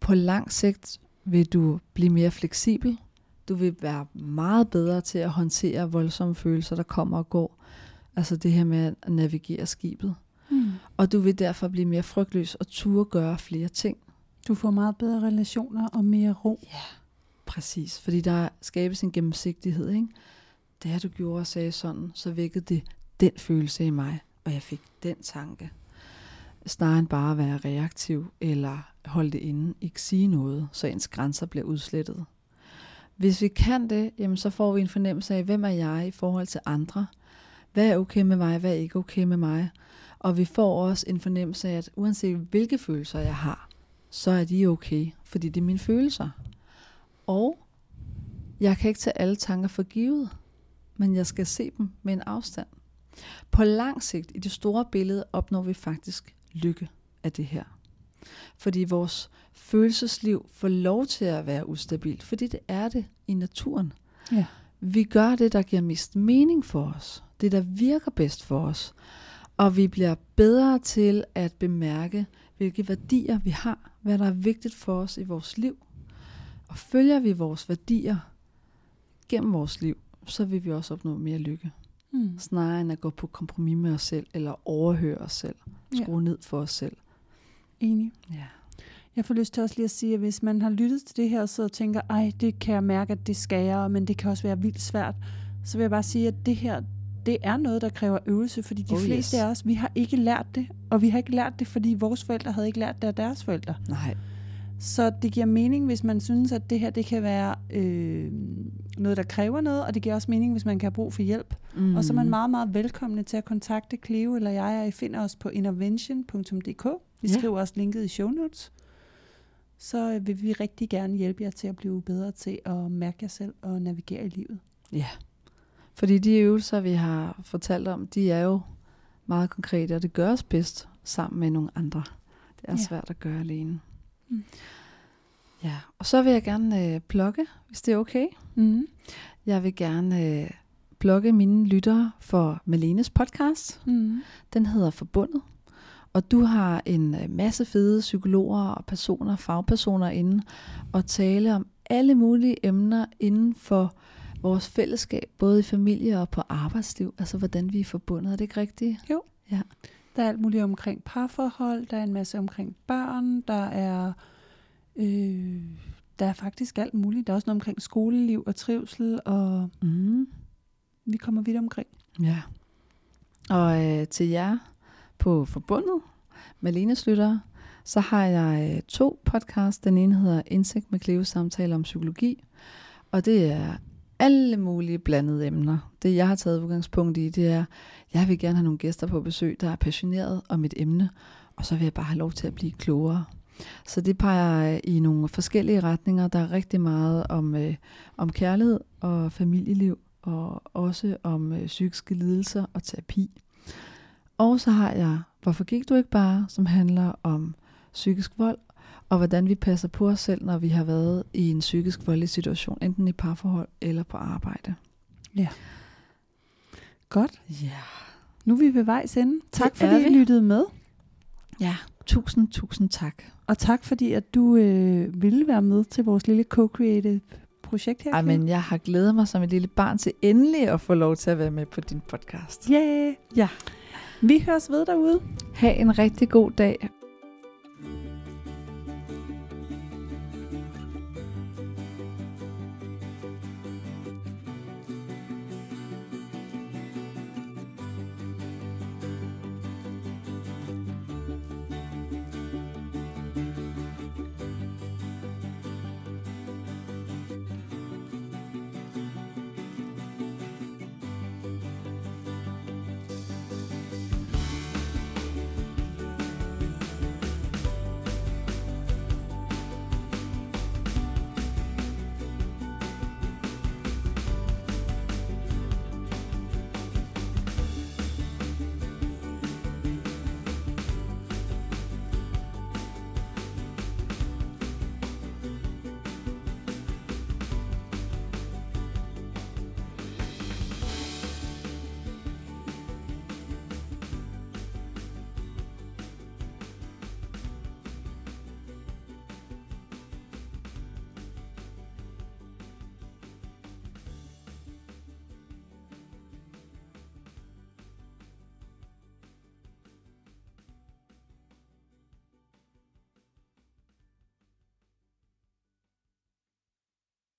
På lang sigt vil du blive mere fleksibel. Du vil være meget bedre til at håndtere voldsomme følelser, der kommer og går. Altså det her med at navigere skibet. Mm. Og du vil derfor blive mere frygtløs og turde gøre flere ting. Du får meget bedre relationer og mere ro. Præcis, fordi der skabes en gennemsigtighed. Ikke? Da du gjorde og sagde sådan, så vækkede det den følelse i mig, og jeg fik den tanke. Snarere end bare at være reaktiv eller holde det inde, ikke sige noget, så ens grænser bliver udslettet. Hvis vi kan det, jamen så får vi en fornemmelse af, hvem er jeg i forhold til andre? Hvad er okay med mig, hvad er ikke okay med mig? Og vi får også en fornemmelse af, at uanset hvilke følelser jeg har, så er de okay, fordi det er mine følelser. Og jeg kan ikke tage alle tanker for givet, men jeg skal se dem med en afstand. På lang sigt, i det store billede, opnår vi faktisk lykke af det her. Fordi vores følelsesliv får lov til at være ustabilt, fordi det er det i naturen. Ja. Vi gør det, der giver mest mening for os. Det, der virker bedst for os. Og vi bliver bedre til at bemærke, hvilke værdier vi har, hvad der er vigtigt for os i vores liv. Og følger vi vores værdier gennem vores liv, så vil vi også opnå mere lykke. Mm. Snarere end at gå på kompromis med os selv, eller overhøre os selv, Ja. skrue ned for os selv. Enig. Ja. Jeg får lyst til også lige at sige, at hvis man har lyttet til det her, og sidder og tænker, ej, det kan jeg mærke, at det skal jeg, men det kan også være vildt svært, så vil jeg bare sige, at det her, det er noget, der kræver øvelse, fordi de oh, fleste yes. af os, vi har ikke lært det, og vi har ikke lært det, fordi vores forældre havde ikke lært det af deres forældre. Nej. Så det giver mening, hvis man synes, at det her det kan være øh, noget, der kræver noget, og det giver også mening, hvis man kan have brug for hjælp. Mm. Og så er man meget, meget velkomne til at kontakte Cleo eller jeg, og I finder os på intervention.dk. Vi Ja. skriver også linket i show notes. Så øh, vil vi rigtig gerne hjælpe jer til at blive bedre til at mærke jer selv og navigere i livet. Ja. Fordi de øvelser, vi har fortalt om, de er jo meget konkrete, og det gøres bedst sammen med nogle andre. Det er Ja. svært at gøre alene. Mm. Ja, og så vil jeg gerne øh, plukke, hvis det er okay. Mm. Jeg vil gerne øh, plukke mine lyttere for Malenes podcast. Mm. Den hedder Forbundet. Og du har en øh, masse fede psykologer og personer, fagpersoner inde og tale om alle mulige emner inden for vores fællesskab, både i familie og på arbejdsliv. Altså hvordan vi er forbundet. Er det ikke rigtigt? Der er alt muligt omkring parforhold, der er en masse omkring børn, der er, øh, der er faktisk alt muligt. Der er også noget omkring skoleliv og trivsel, og Mm. vi kommer vidt omkring. Ja. Og øh, til jer på Forbundet, Malenes lyttere, så har jeg øh, to podcasts. Den ene hedder Indsigt med Cleo samtaler om psykologi, og det er alle mulige blandede emner. Det jeg har taget udgangspunkt i, det er, jeg vil gerne have nogle gæster på besøg, der er passioneret om et emne, og så vil jeg bare have lov til at blive klogere. Så det peger øh, i nogle forskellige retninger. Der er rigtig meget om, øh, om kærlighed og familieliv, og også om øh, psykiske lidelser og terapi. Og så har jeg Hvorfor gik du ikke bare, som handler om psykisk vold, og hvordan vi passer på os selv, når vi har været i en psykisk voldelig situation, enten i parforhold eller på arbejde. Godt. Ja. Nu er vi ved vejs ende. Tak Det fordi I lyttede med. Ja, tusind, tusind tak. Og tak fordi, at du øh, ville være med til vores lille co-creative projekt her. Men jeg har glædet mig som et lille barn til endelig at få lov til at være med på din podcast. Yeah. Ja. Vi høres ved derude. Ha' en rigtig god dag,